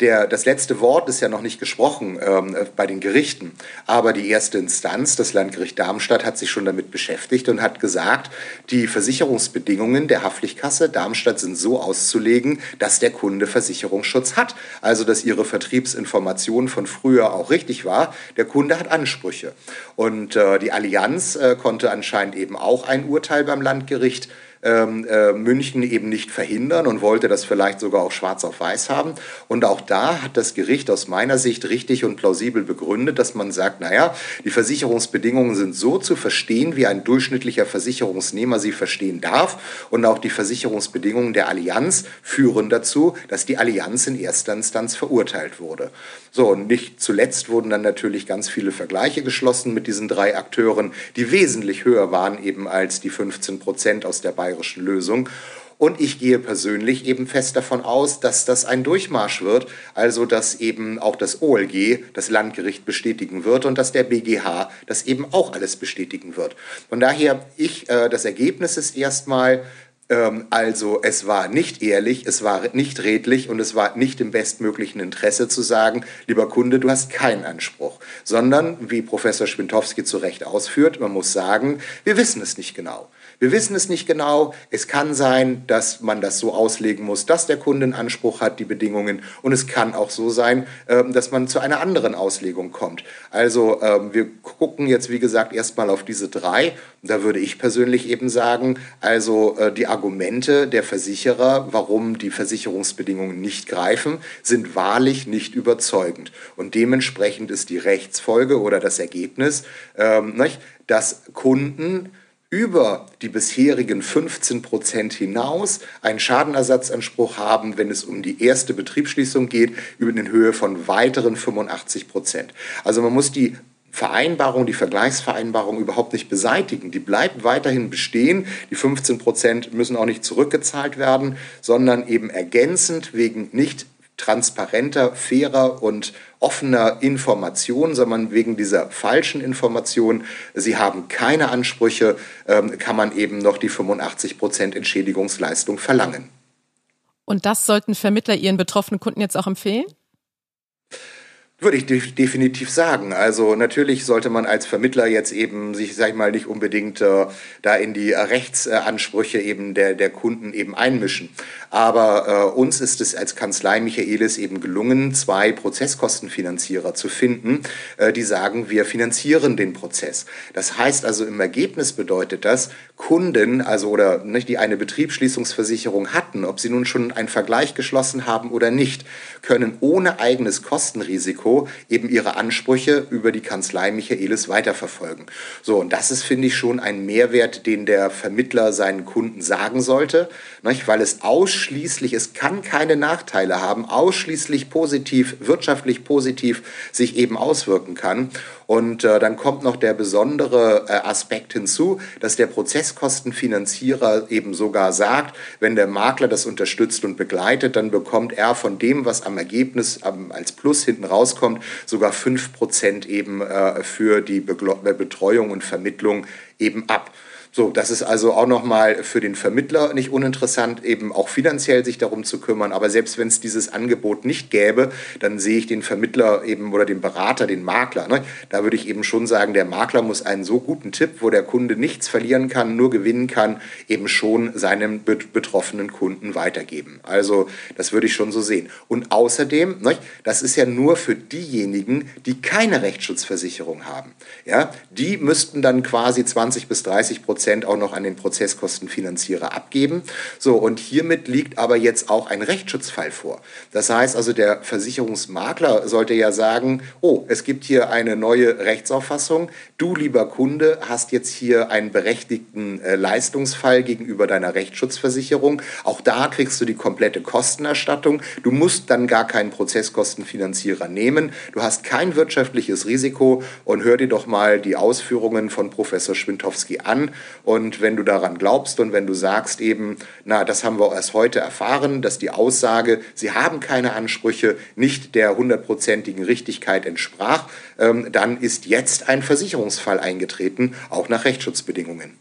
der, das letzte Wort ist ja noch nicht gesprochen ähm, bei den Gerichten, aber die erste Instanz, das Landgericht Darmstadt, hat sich schon damit beschäftigt und hat gesagt, die Versicherungsbedingungen der Haftpflichtkasse Darmstadt sind so auszulegen, dass der Kunde Versicherungsschutz hat. Also, dass ihre Vertriebsinformation von früher auch richtig war. Der Kunde hat Ansprüche. Und äh, die Allianz äh, konnte anscheinend eben auch ein Urteil beim Landgericht ähm, äh, München eben nicht verhindern und wollte das vielleicht sogar auch schwarz auf weiß haben. Und auch da hat das Gericht aus meiner Sicht richtig und plausibel begründet, dass man sagt, naja, die Versicherungsbedingungen sind so zu verstehen, wie ein durchschnittlicher Versicherungsnehmer sie verstehen darf. Und auch die Versicherungsbedingungen der Allianz führen dazu, dass die Allianz in erster Instanz verurteilt wurde. So, und nicht zuletzt wurden dann natürlich ganz viele Vergleiche geschlossen mit diesen drei Akteuren, die wesentlich höher waren eben als die 15 Prozent aus der Bayern bayerischen Lösung. Und ich gehe persönlich eben fest davon aus, dass das ein Durchmarsch wird, also dass eben auch das OLG, das Landgericht, bestätigen wird und dass der BGH das eben auch alles bestätigen wird. Von daher, ich, äh, das Ergebnis ist erstmal, ähm, also es war nicht ehrlich, es war nicht redlich und es war nicht im bestmöglichen Interesse zu sagen, lieber Kunde, du hast keinen Anspruch, sondern, wie Professor Schwintowski zu Recht ausführt, man muss sagen, wir wissen es nicht genau. Wir wissen es nicht genau. Es kann sein, dass man das so auslegen muss, dass der Kunde einen Anspruch hat, die Bedingungen. Und es kann auch so sein, ähm, dass man zu einer anderen Auslegung kommt. Also ähm, wir gucken jetzt, wie gesagt, erstmal auf diese drei. Da würde ich persönlich eben sagen, also äh, die Argumente der Versicherer, warum die Versicherungsbedingungen nicht greifen, sind wahrlich nicht überzeugend. Und dementsprechend ist die Rechtsfolge oder das Ergebnis, ähm, dass Kunden über die bisherigen 15 Prozent hinaus einen Schadenersatzanspruch haben, wenn es um die erste Betriebsschließung geht, über den Höhe von weiteren 85 Prozent. Also man muss die Vereinbarung, die Vergleichsvereinbarung überhaupt nicht beseitigen. Die bleibt weiterhin bestehen. Die 15 Prozent müssen auch nicht zurückgezahlt werden, sondern eben ergänzend wegen nicht transparenter, fairer und offener Information, sondern wegen dieser falschen Information, sie haben keine Ansprüche, ähm, kann man eben noch die 85 Prozent Entschädigungsleistung verlangen. Und das sollten Vermittler ihren betroffenen Kunden jetzt auch empfehlen? Würde ich de definitiv sagen. Also natürlich sollte man als Vermittler jetzt eben sich, sag ich mal, nicht unbedingt äh, da in die Rechtsansprüche eben der, der Kunden eben einmischen. Aber äh, uns ist es als Kanzlei Michaelis eben gelungen, zwei Prozesskostenfinanzierer zu finden, äh, die sagen, wir finanzieren den Prozess. Das heißt also im Ergebnis bedeutet das, Kunden, also oder nicht, die eine Betriebsschließungsversicherung hatten, ob sie nun schon einen Vergleich geschlossen haben oder nicht, können ohne eigenes Kostenrisiko eben ihre Ansprüche über die Kanzlei Michaelis weiterverfolgen. So, und das ist, finde ich, schon ein Mehrwert, den der Vermittler seinen Kunden sagen sollte, nicht, weil es ausschließlich, es kann keine Nachteile haben, ausschließlich positiv, wirtschaftlich positiv sich eben auswirken kann. Und äh, dann kommt noch der besondere äh, Aspekt hinzu, dass der Prozesskostenfinanzierer eben sogar sagt, wenn der Makler das unterstützt und begleitet, dann bekommt er von dem, was am Ergebnis ähm, als Plus hinten rauskommt, sogar 5% eben äh, für die Be Betreuung und Vermittlung eben ab. So, das ist also auch nochmal für den Vermittler nicht uninteressant, eben auch finanziell sich darum zu kümmern. Aber selbst wenn es dieses Angebot nicht gäbe, dann sehe ich den Vermittler eben oder den Berater, den Makler. Ne? Da würde ich eben schon sagen, der Makler muss einen so guten Tipp, wo der Kunde nichts verlieren kann, nur gewinnen kann, eben schon seinem betroffenen Kunden weitergeben. Also das würde ich schon so sehen. Und außerdem, ne, das ist ja nur für diejenigen, die keine Rechtsschutzversicherung haben. Ja, die müssten dann quasi 20 bis 30 Prozent Prozent auch noch an den Prozesskostenfinanzierer abgeben. So, und hiermit liegt aber jetzt auch ein Rechtsschutzfall vor. Das heißt also, der Versicherungsmakler sollte ja sagen, oh, es gibt hier eine neue Rechtsauffassung. Du, lieber Kunde, hast jetzt hier einen berechtigten äh, Leistungsfall gegenüber deiner Rechtsschutzversicherung. Auch da kriegst du die komplette Kostenerstattung. Du musst dann gar keinen Prozesskostenfinanzierer nehmen. Du hast kein wirtschaftliches Risiko und hör dir doch mal die Ausführungen von Professor Schwintowski an. Und wenn du daran glaubst und wenn du sagst eben, na, das haben wir erst heute erfahren, dass die Aussage, sie haben keine Ansprüche, nicht der hundertprozentigen Richtigkeit entsprach, ähm, dann ist jetzt ein Versicherungsfall eingetreten, auch nach Rechtsschutzbedingungen.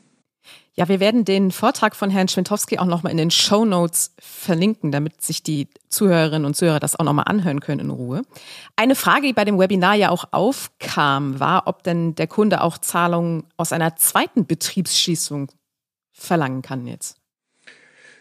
Ja, wir werden den Vortrag von Herrn Schwintowski auch nochmal in den Show Notes verlinken, damit sich die Zuhörerinnen und Zuhörer das auch nochmal anhören können in Ruhe. Eine Frage, die bei dem Webinar ja auch aufkam, war, ob denn der Kunde auch Zahlungen aus einer zweiten Betriebsschließung verlangen kann jetzt.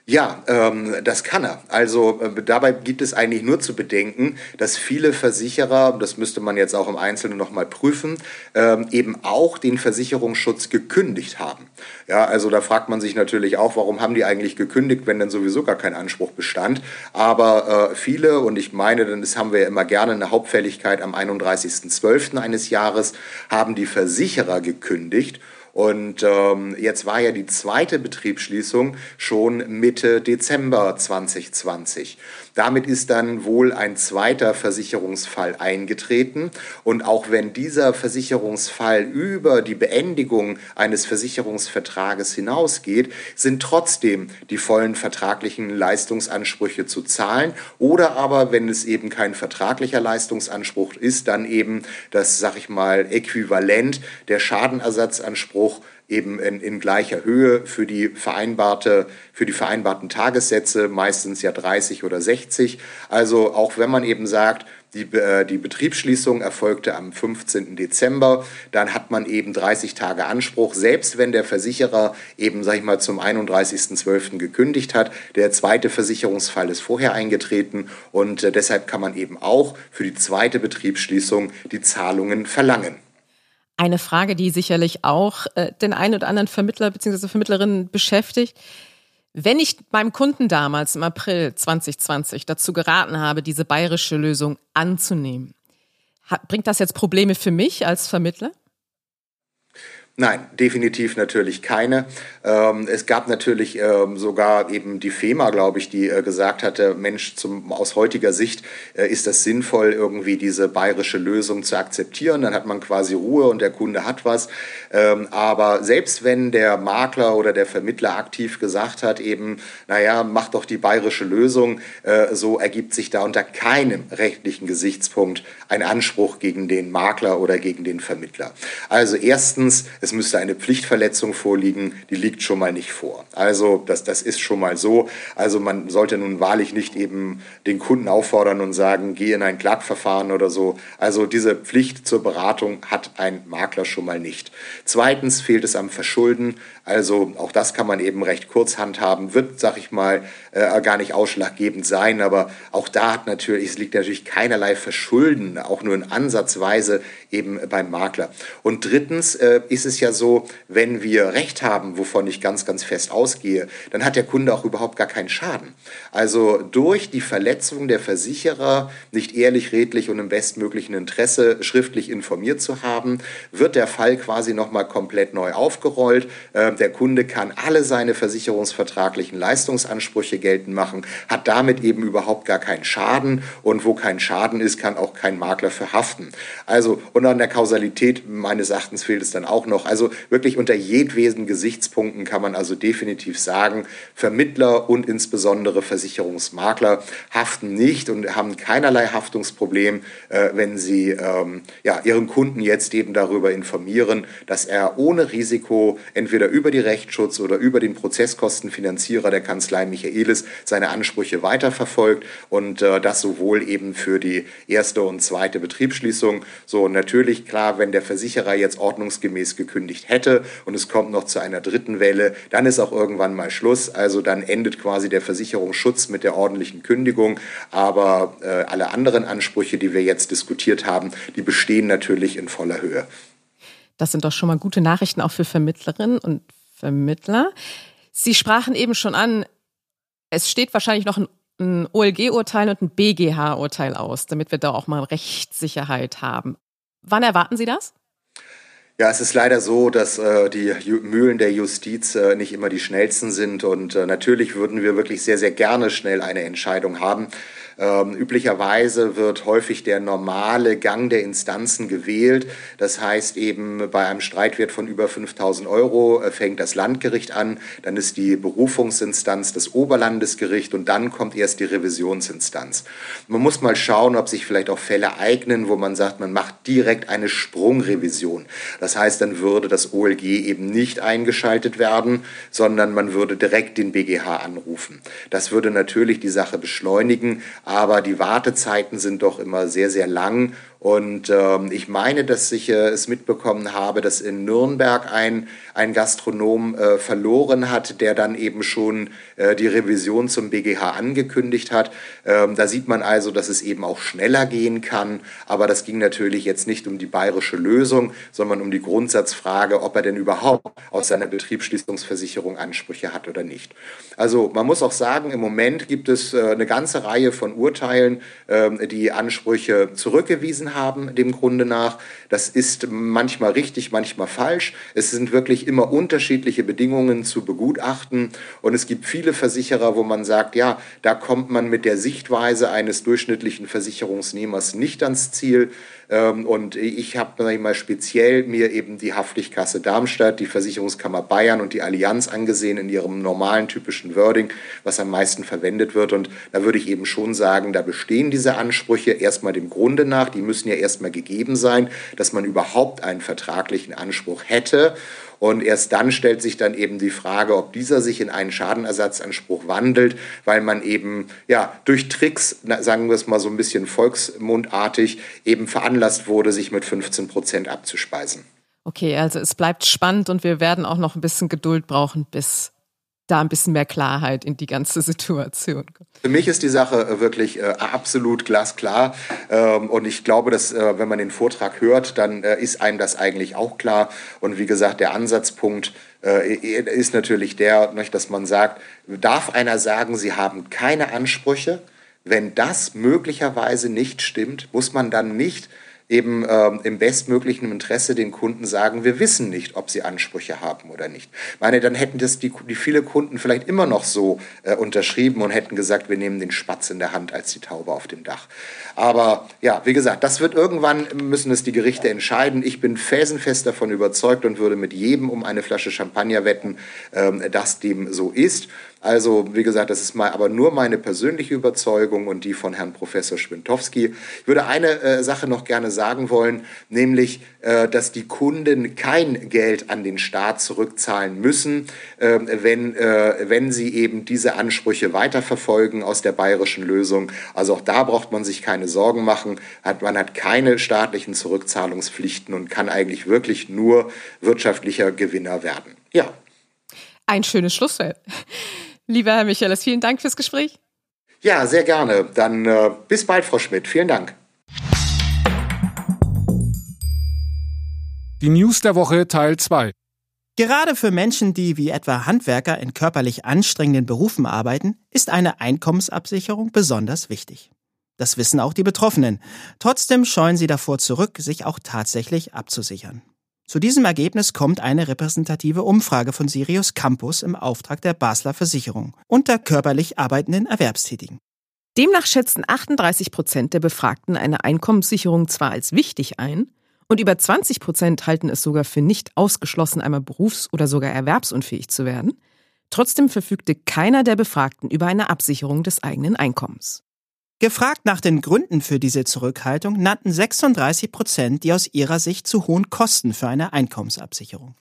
Ja, ähm, das kann er. Also äh, dabei gibt es eigentlich nur zu bedenken, dass viele Versicherer, das müsste man jetzt auch im Einzelnen nochmal prüfen, ähm, eben auch den Versicherungsschutz gekündigt haben. Ja, also da fragt man sich natürlich auch, warum haben die eigentlich gekündigt, wenn dann sowieso gar kein Anspruch bestand. Aber äh, viele, und ich meine, dann das haben wir ja immer gerne eine Hauptfälligkeit am 31.12. eines Jahres, haben die Versicherer gekündigt und ähm, jetzt war ja die zweite Betriebsschließung schon Mitte Dezember 2020. Damit ist dann wohl ein zweiter Versicherungsfall eingetreten. Und auch wenn dieser Versicherungsfall über die Beendigung eines Versicherungsvertrages hinausgeht, sind trotzdem die vollen vertraglichen Leistungsansprüche zu zahlen. Oder aber, wenn es eben kein vertraglicher Leistungsanspruch ist, dann eben das, sag ich mal, Äquivalent der Schadenersatzanspruch eben in, in gleicher Höhe für die vereinbarte, für die vereinbarten Tagessätze, meistens ja 30 oder 60. Also auch wenn man eben sagt, die, äh, die Betriebsschließung erfolgte am 15. Dezember. Dann hat man eben 30 Tage Anspruch, selbst wenn der Versicherer eben, sag ich mal, zum 31.12. gekündigt hat. Der zweite Versicherungsfall ist vorher eingetreten und äh, deshalb kann man eben auch für die zweite Betriebsschließung die Zahlungen verlangen. Eine Frage, die sicherlich auch äh, den einen oder anderen Vermittler bzw. Vermittlerin beschäftigt. Wenn ich meinem Kunden damals im April 2020 dazu geraten habe, diese bayerische Lösung anzunehmen, hat, bringt das jetzt Probleme für mich als Vermittler? Nein, definitiv natürlich keine. Ähm, es gab natürlich ähm, sogar eben die FEMA, glaube ich, die äh, gesagt hatte, Mensch, zum, aus heutiger Sicht äh, ist das sinnvoll, irgendwie diese bayerische Lösung zu akzeptieren. Dann hat man quasi Ruhe und der Kunde hat was. Ähm, aber selbst wenn der Makler oder der Vermittler aktiv gesagt hat, eben, naja, mach doch die bayerische Lösung, äh, so ergibt sich da unter keinem rechtlichen Gesichtspunkt ein Anspruch gegen den Makler oder gegen den Vermittler. Also erstens, es es müsste eine Pflichtverletzung vorliegen, die liegt schon mal nicht vor. Also das, das ist schon mal so. Also man sollte nun wahrlich nicht eben den Kunden auffordern und sagen, geh in ein Klagverfahren oder so. Also diese Pflicht zur Beratung hat ein Makler schon mal nicht. Zweitens fehlt es am Verschulden. Also auch das kann man eben recht kurz handhaben, wird, sag ich mal, äh, gar nicht ausschlaggebend sein. Aber auch da hat natürlich, es liegt natürlich keinerlei Verschulden, auch nur in Ansatzweise eben beim Makler. Und drittens äh, ist es ja so, wenn wir Recht haben, wovon ich ganz, ganz fest ausgehe, dann hat der Kunde auch überhaupt gar keinen Schaden. Also durch die Verletzung der Versicherer, nicht ehrlich, redlich und im bestmöglichen Interesse schriftlich informiert zu haben, wird der Fall quasi nochmal komplett neu aufgerollt. Der Kunde kann alle seine versicherungsvertraglichen Leistungsansprüche geltend machen, hat damit eben überhaupt gar keinen Schaden und wo kein Schaden ist, kann auch kein Makler verhaften. Also und an der Kausalität meines Erachtens fehlt es dann auch noch. Also wirklich unter jedwesen Gesichtspunkten kann man also definitiv sagen, Vermittler und insbesondere Versicherungsmakler haften nicht und haben keinerlei Haftungsproblem, äh, wenn sie ähm, ja, ihren Kunden jetzt eben darüber informieren, dass er ohne Risiko entweder über die Rechtsschutz oder über den Prozesskostenfinanzierer der Kanzlei Michaelis seine Ansprüche weiterverfolgt und äh, das sowohl eben für die erste und zweite Betriebsschließung. So natürlich klar, wenn der Versicherer jetzt ordnungsgemäß gekündigt hätte und es kommt noch zu einer dritten Welle, dann ist auch irgendwann mal Schluss. Also dann endet quasi der Versicherungsschutz mit der ordentlichen Kündigung. Aber äh, alle anderen Ansprüche, die wir jetzt diskutiert haben, die bestehen natürlich in voller Höhe. Das sind doch schon mal gute Nachrichten auch für Vermittlerinnen und Vermittler. Sie sprachen eben schon an, es steht wahrscheinlich noch ein, ein OLG-Urteil und ein BGH-Urteil aus, damit wir da auch mal Rechtssicherheit haben. Wann erwarten Sie das? Ja, es ist leider so, dass äh, die Mühlen der Justiz äh, nicht immer die schnellsten sind und äh, natürlich würden wir wirklich sehr, sehr gerne schnell eine Entscheidung haben. Ähm, üblicherweise wird häufig der normale Gang der Instanzen gewählt. Das heißt eben bei einem Streitwert von über 5000 Euro äh, fängt das Landgericht an, dann ist die Berufungsinstanz das Oberlandesgericht und dann kommt erst die Revisionsinstanz. Man muss mal schauen, ob sich vielleicht auch Fälle eignen, wo man sagt, man macht direkt eine Sprungrevision. Das heißt, dann würde das OLG eben nicht eingeschaltet werden, sondern man würde direkt den BGH anrufen. Das würde natürlich die Sache beschleunigen, aber die Wartezeiten sind doch immer sehr, sehr lang und ähm, ich meine, dass ich äh, es mitbekommen habe, dass in Nürnberg ein, ein Gastronom äh, verloren hat, der dann eben schon äh, die Revision zum BGH angekündigt hat. Ähm, da sieht man also, dass es eben auch schneller gehen kann. Aber das ging natürlich jetzt nicht um die bayerische Lösung, sondern um die Grundsatzfrage, ob er denn überhaupt aus seiner Betriebsschließungsversicherung Ansprüche hat oder nicht. Also man muss auch sagen, im Moment gibt es äh, eine ganze Reihe von Urteilen, ähm, die Ansprüche zurückgewiesen haben, dem Grunde nach. Das ist manchmal richtig, manchmal falsch. Es sind wirklich immer unterschiedliche Bedingungen zu begutachten. Und es gibt viele Versicherer, wo man sagt, ja, da kommt man mit der Sichtweise eines durchschnittlichen Versicherungsnehmers nicht ans Ziel. Ähm, und ich habe mal speziell mir eben die Haftigkasse Darmstadt, die Versicherungskammer Bayern und die Allianz angesehen in ihrem normalen typischen Wording, was am meisten verwendet wird. Und da würde ich eben schon sagen, da bestehen diese Ansprüche erstmal dem Grunde nach. Die müssen ja erstmal gegeben sein, dass man überhaupt einen vertraglichen Anspruch hätte. Und erst dann stellt sich dann eben die Frage, ob dieser sich in einen Schadenersatzanspruch wandelt, weil man eben ja durch Tricks, sagen wir es mal so ein bisschen volksmundartig, eben veranlasst wurde, sich mit 15 Prozent abzuspeisen. Okay, also es bleibt spannend und wir werden auch noch ein bisschen Geduld brauchen, bis da ein bisschen mehr Klarheit in die ganze Situation kommt. Für mich ist die Sache äh, wirklich äh, absolut glasklar. Ähm, und ich glaube, dass, äh, wenn man den Vortrag hört, dann äh, ist einem das eigentlich auch klar. Und wie gesagt, der Ansatzpunkt äh, ist natürlich der, dass man sagt, darf einer sagen, sie haben keine Ansprüche? Wenn das möglicherweise nicht stimmt, muss man dann nicht eben ähm, im bestmöglichen Interesse den Kunden sagen, wir wissen nicht, ob sie Ansprüche haben oder nicht. Ich meine, dann hätten das die, die viele Kunden vielleicht immer noch so äh, unterschrieben und hätten gesagt, wir nehmen den Spatz in der Hand als die Taube auf dem Dach. Aber ja, wie gesagt, das wird irgendwann, müssen es die Gerichte entscheiden. Ich bin felsenfest davon überzeugt und würde mit jedem um eine Flasche Champagner wetten, ähm, dass dem so ist. Also, wie gesagt, das ist mal aber nur meine persönliche Überzeugung und die von Herrn Professor Schwintowski. Ich würde eine äh, Sache noch gerne sagen wollen, nämlich, äh, dass die Kunden kein Geld an den Staat zurückzahlen müssen, äh, wenn, wenn sie eben diese Ansprüche weiterverfolgen aus der bayerischen Lösung. Also auch da braucht man sich keine Sorgen machen. Hat, man hat keine staatlichen Zurückzahlungspflichten und kann eigentlich wirklich nur wirtschaftlicher Gewinner werden. Ja. Ein schönes Schlusswort. Lieber Herr Michaelis, vielen Dank fürs Gespräch. Ja, sehr gerne. Dann äh, bis bald, Frau Schmidt. Vielen Dank. Die News der Woche Teil 2. Gerade für Menschen, die wie etwa Handwerker in körperlich anstrengenden Berufen arbeiten, ist eine Einkommensabsicherung besonders wichtig. Das wissen auch die Betroffenen. Trotzdem scheuen sie davor zurück, sich auch tatsächlich abzusichern. Zu diesem Ergebnis kommt eine repräsentative Umfrage von Sirius Campus im Auftrag der Basler Versicherung unter körperlich arbeitenden Erwerbstätigen. Demnach schätzen 38 Prozent der Befragten eine Einkommenssicherung zwar als wichtig ein, und über 20 Prozent halten es sogar für nicht ausgeschlossen, einmal berufs- oder sogar erwerbsunfähig zu werden. Trotzdem verfügte keiner der Befragten über eine Absicherung des eigenen Einkommens. Gefragt nach den Gründen für diese Zurückhaltung nannten 36 Prozent die aus ihrer Sicht zu hohen Kosten für eine Einkommensabsicherung.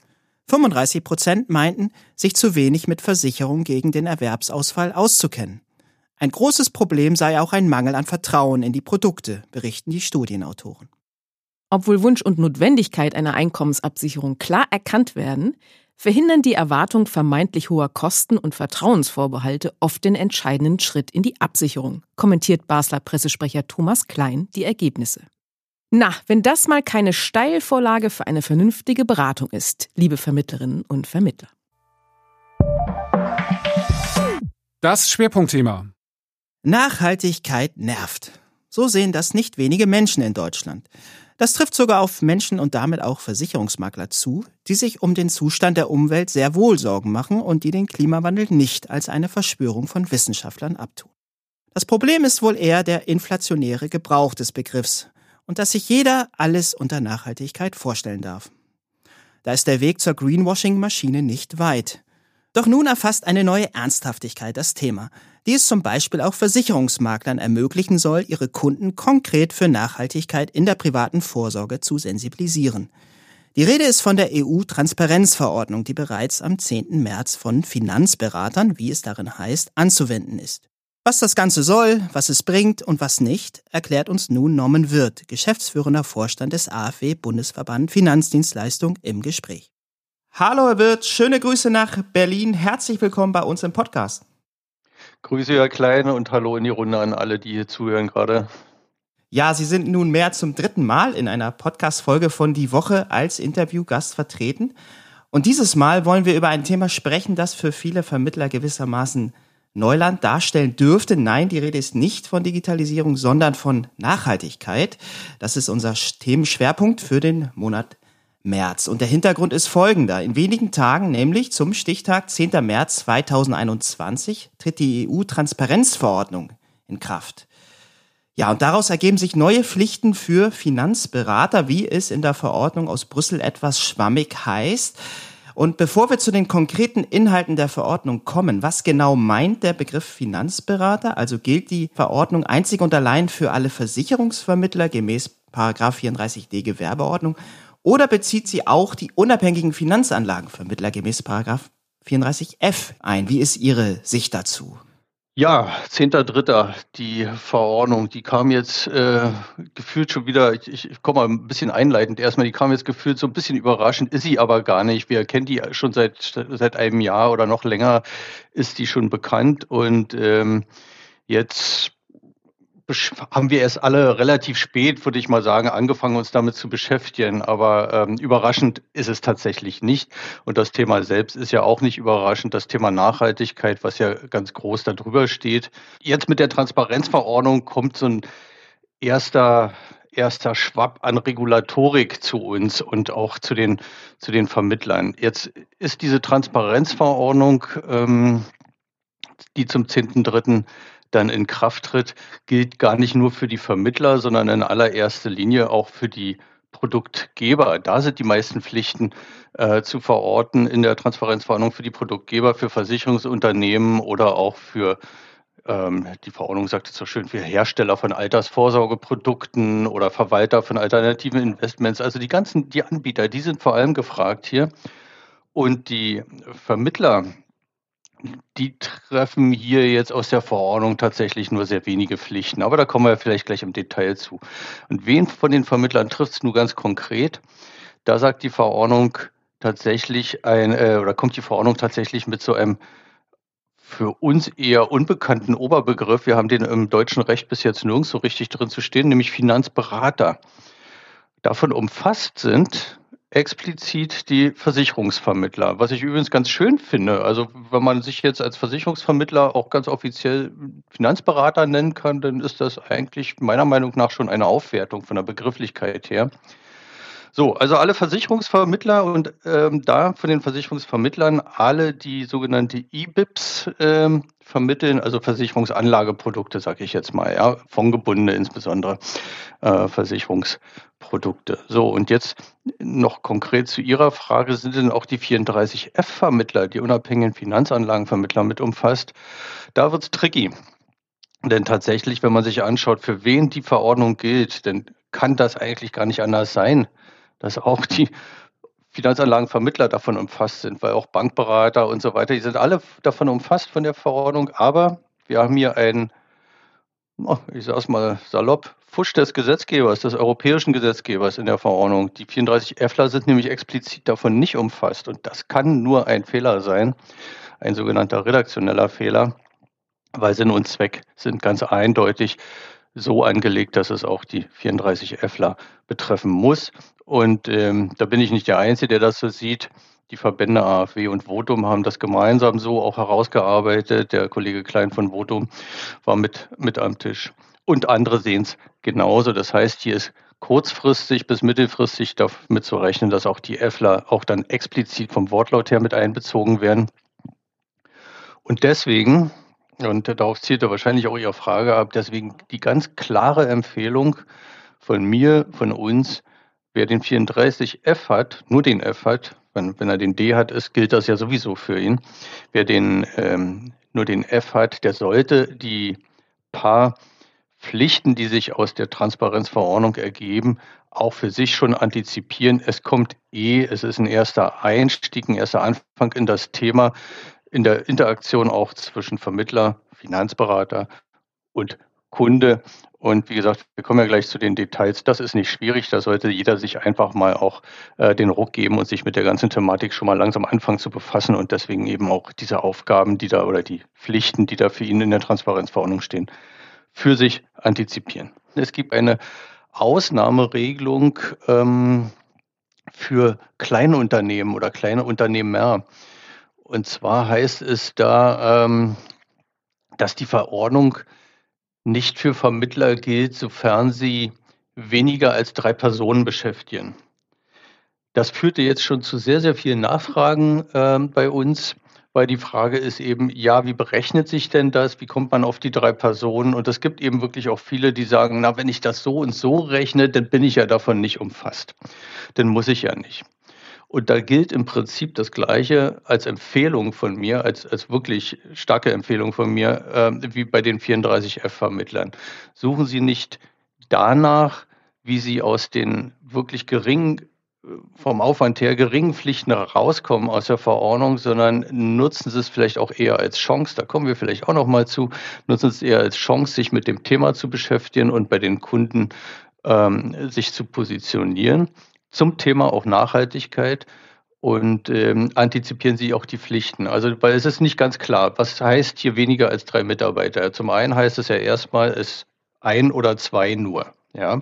35 Prozent meinten, sich zu wenig mit Versicherung gegen den Erwerbsausfall auszukennen. Ein großes Problem sei auch ein Mangel an Vertrauen in die Produkte, berichten die Studienautoren. Obwohl Wunsch und Notwendigkeit einer Einkommensabsicherung klar erkannt werden, verhindern die Erwartung vermeintlich hoher Kosten und Vertrauensvorbehalte oft den entscheidenden Schritt in die Absicherung, kommentiert Basler Pressesprecher Thomas Klein die Ergebnisse. Na, wenn das mal keine Steilvorlage für eine vernünftige Beratung ist, liebe Vermittlerinnen und Vermittler. Das Schwerpunktthema. Nachhaltigkeit nervt. So sehen das nicht wenige Menschen in Deutschland. Das trifft sogar auf Menschen und damit auch Versicherungsmakler zu, die sich um den Zustand der Umwelt sehr wohl Sorgen machen und die den Klimawandel nicht als eine Verschwörung von Wissenschaftlern abtun. Das Problem ist wohl eher der inflationäre Gebrauch des Begriffs und dass sich jeder alles unter Nachhaltigkeit vorstellen darf. Da ist der Weg zur Greenwashing-Maschine nicht weit. Doch nun erfasst eine neue Ernsthaftigkeit das Thema, die es zum Beispiel auch Versicherungsmaklern ermöglichen soll, ihre Kunden konkret für Nachhaltigkeit in der privaten Vorsorge zu sensibilisieren. Die Rede ist von der EU-Transparenzverordnung, die bereits am 10. März von Finanzberatern, wie es darin heißt, anzuwenden ist. Was das Ganze soll, was es bringt und was nicht, erklärt uns nun Norman Wirth, geschäftsführender Vorstand des AfW Bundesverband Finanzdienstleistung im Gespräch. Hallo Herr Wirth, schöne Grüße nach Berlin. Herzlich willkommen bei uns im Podcast. Grüße, Herr Kleine, und hallo in die Runde an alle, die hier zuhören gerade. Ja, Sie sind nunmehr zum dritten Mal in einer Podcast-Folge von Die Woche als Interviewgast vertreten. Und dieses Mal wollen wir über ein Thema sprechen, das für viele Vermittler gewissermaßen Neuland darstellen dürfte. Nein, die Rede ist nicht von Digitalisierung, sondern von Nachhaltigkeit. Das ist unser Themenschwerpunkt für den Monat März. Und der Hintergrund ist folgender. In wenigen Tagen, nämlich zum Stichtag 10. März 2021, tritt die EU-Transparenzverordnung in Kraft. Ja, und daraus ergeben sich neue Pflichten für Finanzberater, wie es in der Verordnung aus Brüssel etwas schwammig heißt. Und bevor wir zu den konkreten Inhalten der Verordnung kommen, was genau meint der Begriff Finanzberater? Also gilt die Verordnung einzig und allein für alle Versicherungsvermittler gemäß 34d Gewerbeordnung oder bezieht sie auch die unabhängigen Finanzanlagenvermittler gemäß 34f ein? Wie ist Ihre Sicht dazu? Ja, 10.3. die Verordnung, die kam jetzt äh, gefühlt schon wieder, ich, ich komme mal ein bisschen einleitend erstmal, die kam jetzt gefühlt so ein bisschen überraschend, ist sie aber gar nicht. Wir kennen die schon seit, seit einem Jahr oder noch länger, ist die schon bekannt und ähm, jetzt haben wir erst alle relativ spät, würde ich mal sagen, angefangen, uns damit zu beschäftigen. Aber ähm, überraschend ist es tatsächlich nicht. Und das Thema selbst ist ja auch nicht überraschend. Das Thema Nachhaltigkeit, was ja ganz groß darüber steht. Jetzt mit der Transparenzverordnung kommt so ein erster erster Schwapp an Regulatorik zu uns und auch zu den, zu den Vermittlern. Jetzt ist diese Transparenzverordnung, ähm, die zum 10.3 dann in Kraft tritt, gilt gar nicht nur für die Vermittler, sondern in allererster Linie auch für die Produktgeber. Da sind die meisten Pflichten äh, zu verorten in der Transparenzverordnung für die Produktgeber, für Versicherungsunternehmen oder auch für ähm, die Verordnung sagt es so schön, für Hersteller von Altersvorsorgeprodukten oder Verwalter von alternativen Investments. Also die ganzen, die Anbieter, die sind vor allem gefragt hier. Und die Vermittler, die treffen hier jetzt aus der Verordnung tatsächlich nur sehr wenige Pflichten. Aber da kommen wir vielleicht gleich im Detail zu. Und wen von den Vermittlern trifft es nur ganz konkret? Da sagt die Verordnung tatsächlich ein, äh, oder kommt die Verordnung tatsächlich mit so einem für uns eher unbekannten Oberbegriff. Wir haben den im deutschen Recht bis jetzt nirgends so richtig drin zu stehen, nämlich Finanzberater. Davon umfasst sind explizit die Versicherungsvermittler, was ich übrigens ganz schön finde. Also wenn man sich jetzt als Versicherungsvermittler auch ganz offiziell Finanzberater nennen kann, dann ist das eigentlich meiner Meinung nach schon eine Aufwertung von der Begrifflichkeit her. So, also alle Versicherungsvermittler und ähm, da von den Versicherungsvermittlern alle die sogenannte E-BIPs ähm, vermitteln, also Versicherungsanlageprodukte, sage ich jetzt mal, ja, fondgebundene insbesondere äh, Versicherungsprodukte. So, und jetzt noch konkret zu Ihrer Frage, sind denn auch die 34F-Vermittler, die unabhängigen Finanzanlagenvermittler mit umfasst? Da wird es tricky. Denn tatsächlich, wenn man sich anschaut, für wen die Verordnung gilt, dann kann das eigentlich gar nicht anders sein, dass auch die Finanzanlagenvermittler davon umfasst sind, weil auch Bankberater und so weiter, die sind alle davon umfasst von der Verordnung. Aber wir haben hier einen, oh, ich sage es mal salopp, Fusch des Gesetzgebers, des europäischen Gesetzgebers in der Verordnung. Die 34 Fler sind nämlich explizit davon nicht umfasst. Und das kann nur ein Fehler sein, ein sogenannter redaktioneller Fehler, weil Sinn und Zweck sind ganz eindeutig so angelegt, dass es auch die 34 Fler betreffen muss. Und ähm, da bin ich nicht der Einzige, der das so sieht. Die Verbände AfW und Votum haben das gemeinsam so auch herausgearbeitet. Der Kollege Klein von Votum war mit, mit am Tisch. Und andere sehen es genauso. Das heißt, hier ist kurzfristig bis mittelfristig damit zu rechnen, dass auch die EFLA auch dann explizit vom Wortlaut her mit einbezogen werden. Und deswegen und darauf zielte wahrscheinlich auch Ihre Frage ab. Deswegen die ganz klare Empfehlung von mir, von uns, wer den 34F hat, nur den F hat, wenn, wenn er den D hat, ist, gilt das ja sowieso für ihn. Wer den, ähm, nur den F hat, der sollte die paar Pflichten, die sich aus der Transparenzverordnung ergeben, auch für sich schon antizipieren. Es kommt eh, es ist ein erster Einstieg, ein erster Anfang in das Thema in der Interaktion auch zwischen Vermittler, Finanzberater und Kunde. Und wie gesagt, wir kommen ja gleich zu den Details. Das ist nicht schwierig. Da sollte jeder sich einfach mal auch äh, den Ruck geben und sich mit der ganzen Thematik schon mal langsam anfangen zu befassen und deswegen eben auch diese Aufgaben, die da oder die Pflichten, die da für ihn in der Transparenzverordnung stehen, für sich antizipieren. Es gibt eine Ausnahmeregelung ähm, für kleine Unternehmen oder kleine Unternehmer. Und zwar heißt es da, ähm, dass die Verordnung nicht für Vermittler gilt, sofern sie weniger als drei Personen beschäftigen. Das führte jetzt schon zu sehr, sehr vielen Nachfragen äh, bei uns, weil die Frage ist eben, ja, wie berechnet sich denn das? Wie kommt man auf die drei Personen? Und es gibt eben wirklich auch viele, die sagen, na, wenn ich das so und so rechne, dann bin ich ja davon nicht umfasst. Dann muss ich ja nicht. Und da gilt im Prinzip das Gleiche als Empfehlung von mir, als, als wirklich starke Empfehlung von mir, äh, wie bei den 34F-Vermittlern. Suchen Sie nicht danach, wie Sie aus den wirklich geringen äh, vom Aufwand her geringen Pflichten rauskommen aus der Verordnung, sondern nutzen Sie es vielleicht auch eher als Chance, da kommen wir vielleicht auch noch mal zu, nutzen Sie es eher als Chance, sich mit dem Thema zu beschäftigen und bei den Kunden ähm, sich zu positionieren zum Thema auch Nachhaltigkeit und ähm, antizipieren Sie auch die Pflichten. Also, weil es ist nicht ganz klar, was heißt hier weniger als drei Mitarbeiter. Zum einen heißt es ja erstmal, es ein oder zwei nur. Ja,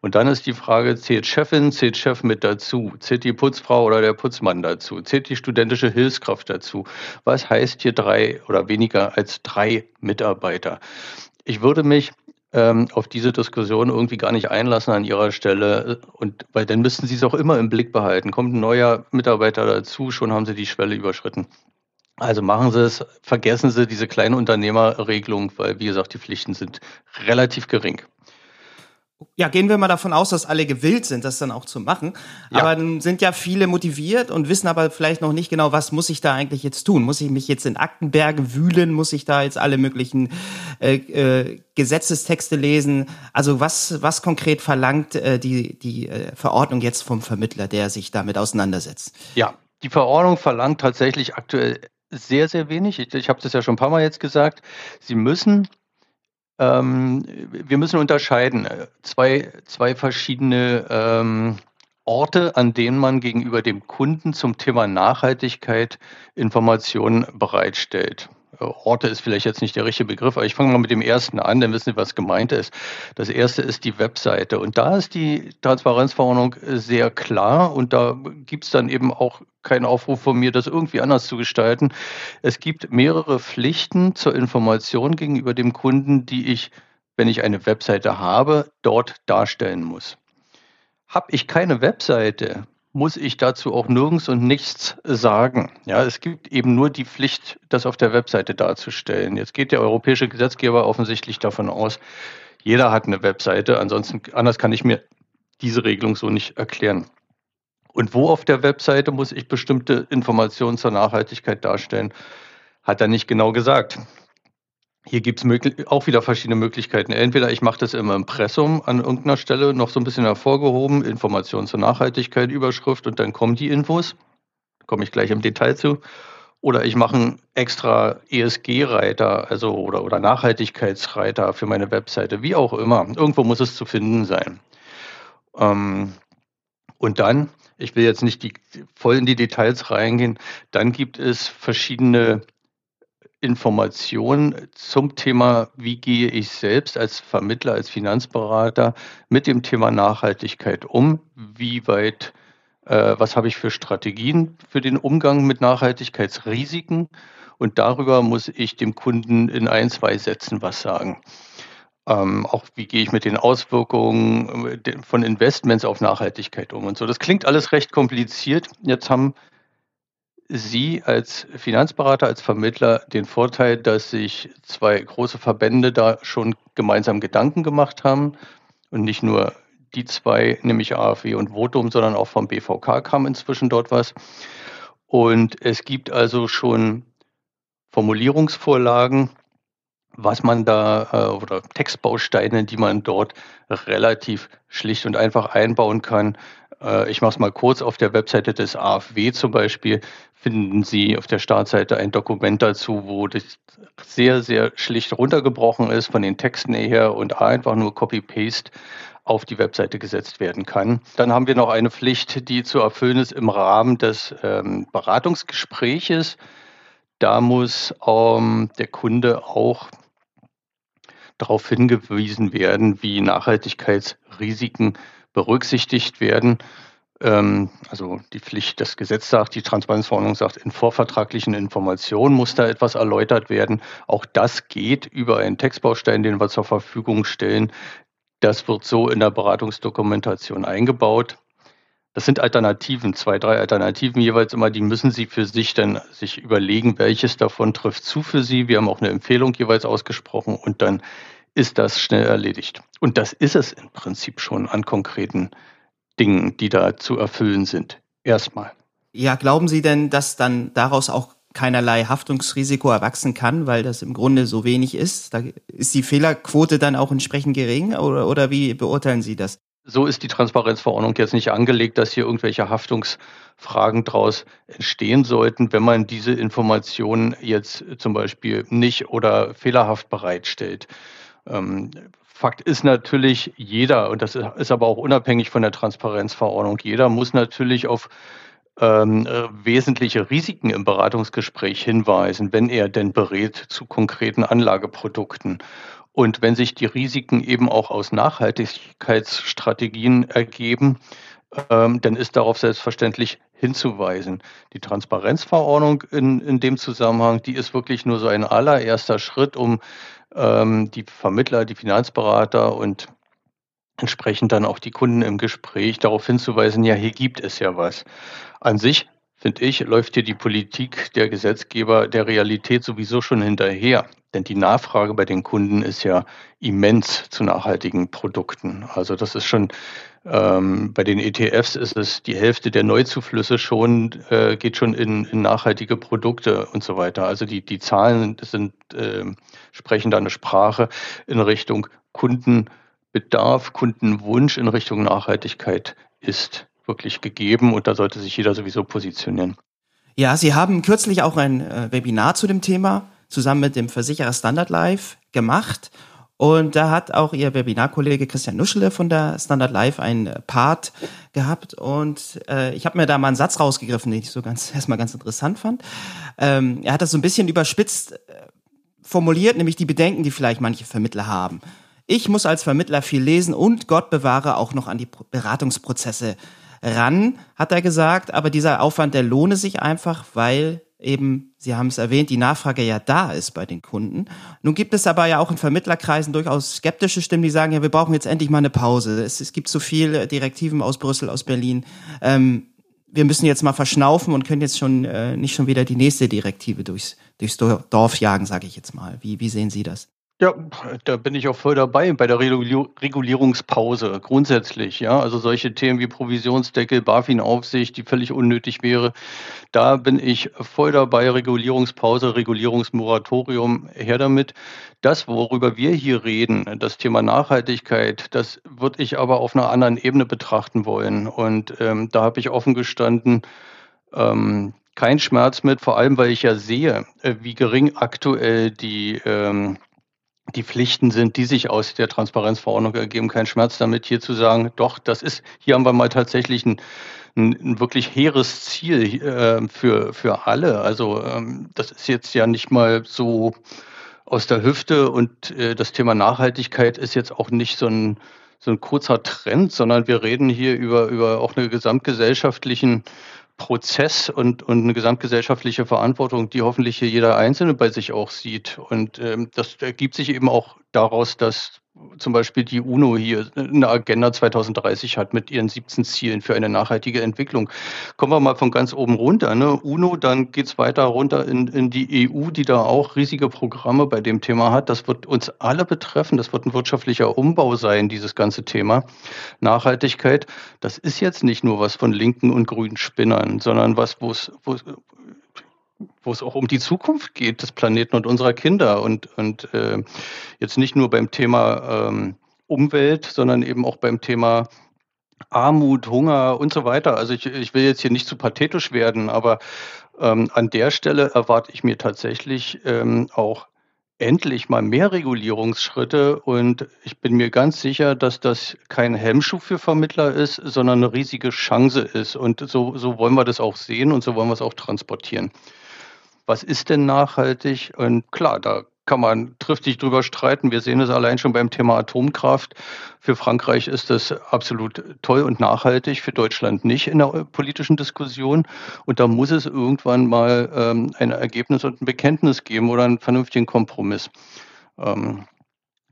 und dann ist die Frage, zählt Chefin, zählt Chef mit dazu? Zählt die Putzfrau oder der Putzmann dazu? Zählt die studentische Hilfskraft dazu? Was heißt hier drei oder weniger als drei Mitarbeiter? Ich würde mich auf diese Diskussion irgendwie gar nicht einlassen an ihrer Stelle. Und weil dann müssten sie es auch immer im Blick behalten. Kommt ein neuer Mitarbeiter dazu, schon haben sie die Schwelle überschritten. Also machen Sie es, vergessen Sie diese kleine Unternehmerregelung, weil wie gesagt, die Pflichten sind relativ gering. Ja, gehen wir mal davon aus, dass alle gewillt sind, das dann auch zu machen. Ja. Aber dann sind ja viele motiviert und wissen aber vielleicht noch nicht genau, was muss ich da eigentlich jetzt tun? Muss ich mich jetzt in Aktenberge wühlen? Muss ich da jetzt alle möglichen äh, äh, Gesetzestexte lesen? Also was, was konkret verlangt äh, die, die äh, Verordnung jetzt vom Vermittler, der sich damit auseinandersetzt? Ja, die Verordnung verlangt tatsächlich aktuell sehr, sehr wenig. Ich, ich habe das ja schon ein paar Mal jetzt gesagt. Sie müssen ähm, wir müssen unterscheiden. Äh, zwei, zwei verschiedene ähm, Orte, an denen man gegenüber dem Kunden zum Thema Nachhaltigkeit Informationen bereitstellt. Äh, Orte ist vielleicht jetzt nicht der richtige Begriff, aber ich fange mal mit dem ersten an, dann wissen Sie, was gemeint ist. Das erste ist die Webseite. Und da ist die Transparenzverordnung sehr klar und da gibt es dann eben auch keinen Aufruf von mir, das irgendwie anders zu gestalten. Es gibt mehrere Pflichten zur Information gegenüber dem Kunden, die ich, wenn ich eine Webseite habe, dort darstellen muss. Habe ich keine Webseite, muss ich dazu auch nirgends und nichts sagen. Ja, es gibt eben nur die Pflicht, das auf der Webseite darzustellen. Jetzt geht der europäische Gesetzgeber offensichtlich davon aus, jeder hat eine Webseite, ansonsten anders kann ich mir diese Regelung so nicht erklären. Und wo auf der Webseite muss ich bestimmte Informationen zur Nachhaltigkeit darstellen, hat er nicht genau gesagt. Hier gibt es auch wieder verschiedene Möglichkeiten. Entweder ich mache das im Impressum an irgendeiner Stelle noch so ein bisschen hervorgehoben, Informationen zur Nachhaltigkeit, Überschrift und dann kommen die Infos. Komme ich gleich im Detail zu. Oder ich mache einen extra ESG-Reiter, also oder, oder Nachhaltigkeitsreiter für meine Webseite, wie auch immer. Irgendwo muss es zu finden sein. Ähm, und dann, ich will jetzt nicht die, voll in die Details reingehen, dann gibt es verschiedene Informationen zum Thema, wie gehe ich selbst als Vermittler, als Finanzberater mit dem Thema Nachhaltigkeit um? Wie weit, äh, was habe ich für Strategien für den Umgang mit Nachhaltigkeitsrisiken? Und darüber muss ich dem Kunden in ein, zwei Sätzen was sagen. Ähm, auch wie gehe ich mit den Auswirkungen äh, von Investments auf Nachhaltigkeit um und so. Das klingt alles recht kompliziert. Jetzt haben Sie als Finanzberater, als Vermittler den Vorteil, dass sich zwei große Verbände da schon gemeinsam Gedanken gemacht haben und nicht nur die zwei, nämlich AfW und Votum, sondern auch vom BVK kam inzwischen dort was. Und es gibt also schon Formulierungsvorlagen, was man da äh, oder Textbausteine, die man dort relativ schlicht und einfach einbauen kann. Äh, ich mache es mal kurz auf der Webseite des AfW zum Beispiel finden Sie auf der Startseite ein Dokument dazu, wo das sehr, sehr schlicht runtergebrochen ist von den Texten her und einfach nur Copy-Paste auf die Webseite gesetzt werden kann. Dann haben wir noch eine Pflicht, die zu erfüllen ist im Rahmen des ähm, Beratungsgespräches. Da muss ähm, der Kunde auch darauf hingewiesen werden, wie Nachhaltigkeitsrisiken berücksichtigt werden. Ähm, also die Pflicht, das Gesetz sagt, die Transparenzverordnung sagt, in vorvertraglichen Informationen muss da etwas erläutert werden. Auch das geht über einen Textbaustein, den wir zur Verfügung stellen. Das wird so in der Beratungsdokumentation eingebaut. Das sind Alternativen, zwei, drei Alternativen jeweils immer, die müssen Sie für sich dann sich überlegen, welches davon trifft zu für Sie. Wir haben auch eine Empfehlung jeweils ausgesprochen und dann ist das schnell erledigt. Und das ist es im Prinzip schon an konkreten Dingen, die da zu erfüllen sind. Erstmal. Ja, glauben Sie denn, dass dann daraus auch keinerlei Haftungsrisiko erwachsen kann, weil das im Grunde so wenig ist? Da ist die Fehlerquote dann auch entsprechend gering oder, oder wie beurteilen Sie das? So ist die Transparenzverordnung jetzt nicht angelegt, dass hier irgendwelche Haftungsfragen daraus entstehen sollten, wenn man diese Informationen jetzt zum Beispiel nicht oder fehlerhaft bereitstellt. Ähm, Fakt ist natürlich, jeder, und das ist aber auch unabhängig von der Transparenzverordnung, jeder muss natürlich auf ähm, äh, wesentliche Risiken im Beratungsgespräch hinweisen, wenn er denn berät zu konkreten Anlageprodukten. Und wenn sich die Risiken eben auch aus Nachhaltigkeitsstrategien ergeben, ähm, dann ist darauf selbstverständlich hinzuweisen. Die Transparenzverordnung in, in dem Zusammenhang, die ist wirklich nur so ein allererster Schritt, um ähm, die Vermittler, die Finanzberater und entsprechend dann auch die Kunden im Gespräch darauf hinzuweisen, ja, hier gibt es ja was. An sich, finde ich, läuft hier die Politik der Gesetzgeber der Realität sowieso schon hinterher. Denn die Nachfrage bei den Kunden ist ja immens zu nachhaltigen Produkten. Also das ist schon ähm, bei den ETFs ist es die Hälfte der Neuzuflüsse schon, äh, geht schon in, in, nachhaltige Produkte und so weiter. Also die, die Zahlen sind, äh, sprechen da eine Sprache in Richtung Kundenbedarf, Kundenwunsch in Richtung Nachhaltigkeit ist wirklich gegeben und da sollte sich jeder sowieso positionieren. Ja, Sie haben kürzlich auch ein äh, Webinar zu dem Thema zusammen mit dem Versicherer Standard Life gemacht und da hat auch ihr Webinarkollege Christian Nuschele von der Standard Life einen Part gehabt. Und äh, ich habe mir da mal einen Satz rausgegriffen, den ich so ganz erstmal ganz interessant fand. Ähm, er hat das so ein bisschen überspitzt äh, formuliert, nämlich die Bedenken, die vielleicht manche Vermittler haben. Ich muss als Vermittler viel lesen und Gott bewahre auch noch an die Beratungsprozesse ran, hat er gesagt. Aber dieser Aufwand, der lohne sich einfach, weil eben, Sie haben es erwähnt, die Nachfrage ja da ist bei den Kunden. Nun gibt es aber ja auch in Vermittlerkreisen durchaus skeptische Stimmen, die sagen, ja, wir brauchen jetzt endlich mal eine Pause. Es, es gibt so viele Direktiven aus Brüssel, aus Berlin. Ähm, wir müssen jetzt mal verschnaufen und können jetzt schon äh, nicht schon wieder die nächste Direktive durchs, durchs Dorf jagen, sage ich jetzt mal. Wie, wie sehen Sie das? Ja, da bin ich auch voll dabei bei der Regulierungspause grundsätzlich. Ja, also solche Themen wie Provisionsdeckel, BaFin-Aufsicht, die völlig unnötig wäre. Da bin ich voll dabei. Regulierungspause, Regulierungsmoratorium, her damit. Das, worüber wir hier reden, das Thema Nachhaltigkeit, das würde ich aber auf einer anderen Ebene betrachten wollen. Und ähm, da habe ich offen gestanden, ähm, kein Schmerz mit, vor allem weil ich ja sehe, äh, wie gering aktuell die ähm, die Pflichten sind, die sich aus der Transparenzverordnung ergeben. Kein Schmerz damit, hier zu sagen, doch, das ist, hier haben wir mal tatsächlich ein, ein, ein wirklich hehres Ziel äh, für, für alle. Also ähm, das ist jetzt ja nicht mal so aus der Hüfte und äh, das Thema Nachhaltigkeit ist jetzt auch nicht so ein, so ein kurzer Trend, sondern wir reden hier über, über auch eine gesamtgesellschaftlichen Prozess und, und eine gesamtgesellschaftliche Verantwortung, die hoffentlich jeder Einzelne bei sich auch sieht. Und ähm, das ergibt sich eben auch daraus, dass zum Beispiel die UNO hier eine Agenda 2030 hat mit ihren 17 Zielen für eine nachhaltige Entwicklung. Kommen wir mal von ganz oben runter. Ne? UNO, dann geht's weiter runter in, in die EU, die da auch riesige Programme bei dem Thema hat. Das wird uns alle betreffen. Das wird ein wirtschaftlicher Umbau sein, dieses ganze Thema. Nachhaltigkeit, das ist jetzt nicht nur was von linken und grünen Spinnern, sondern was, wo es, wo es auch um die Zukunft geht des Planeten und unserer Kinder und, und äh, jetzt nicht nur beim Thema ähm, Umwelt, sondern eben auch beim Thema Armut, Hunger und so weiter. Also ich, ich will jetzt hier nicht zu pathetisch werden, aber ähm, an der Stelle erwarte ich mir tatsächlich ähm, auch endlich mal mehr Regulierungsschritte und ich bin mir ganz sicher, dass das kein Hemmschuh für Vermittler ist, sondern eine riesige Chance ist. Und so, so wollen wir das auch sehen und so wollen wir es auch transportieren was ist denn nachhaltig? Und klar, da kann man triftig drüber streiten. Wir sehen es allein schon beim Thema Atomkraft. Für Frankreich ist das absolut toll und nachhaltig, für Deutschland nicht in der politischen Diskussion. Und da muss es irgendwann mal ähm, ein Ergebnis und ein Bekenntnis geben oder einen vernünftigen Kompromiss. Ähm,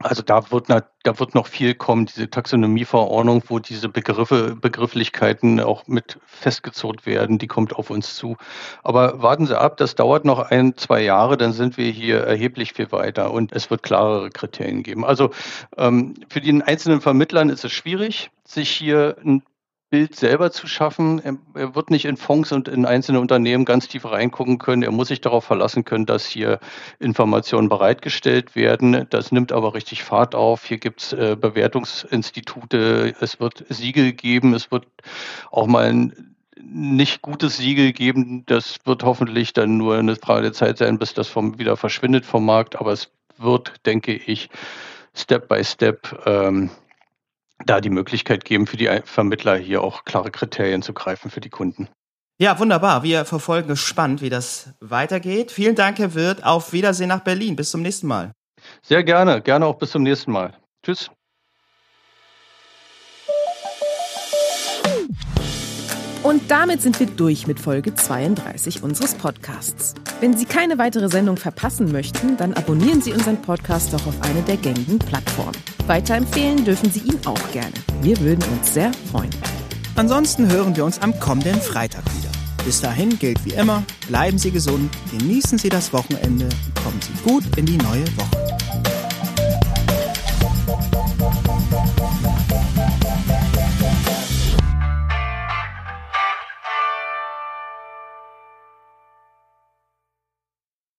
also da wird, da wird noch viel kommen, diese Taxonomieverordnung, wo diese Begriffe, Begrifflichkeiten auch mit festgezurrt werden, die kommt auf uns zu. Aber warten Sie ab, das dauert noch ein, zwei Jahre, dann sind wir hier erheblich viel weiter und es wird klarere Kriterien geben. Also ähm, für die einzelnen Vermittlern ist es schwierig, sich hier ein Bild selber zu schaffen. Er wird nicht in Fonds und in einzelne Unternehmen ganz tief reingucken können. Er muss sich darauf verlassen können, dass hier Informationen bereitgestellt werden. Das nimmt aber richtig Fahrt auf. Hier gibt es äh, Bewertungsinstitute. Es wird Siegel geben. Es wird auch mal ein nicht gutes Siegel geben. Das wird hoffentlich dann nur eine Frage der Zeit sein, bis das vom, wieder verschwindet vom Markt. Aber es wird, denke ich, Step by Step ähm, da die Möglichkeit geben, für die Vermittler hier auch klare Kriterien zu greifen für die Kunden. Ja, wunderbar. Wir verfolgen gespannt, wie das weitergeht. Vielen Dank, Herr Wirth. Auf Wiedersehen nach Berlin. Bis zum nächsten Mal. Sehr gerne. Gerne auch bis zum nächsten Mal. Tschüss. Und damit sind wir durch mit Folge 32 unseres Podcasts. Wenn Sie keine weitere Sendung verpassen möchten, dann abonnieren Sie unseren Podcast doch auf eine der gängigen Plattformen. Weiterempfehlen dürfen Sie ihn auch gerne. Wir würden uns sehr freuen. Ansonsten hören wir uns am kommenden Freitag wieder. Bis dahin gilt wie immer, bleiben Sie gesund, genießen Sie das Wochenende und kommen Sie gut in die neue Woche.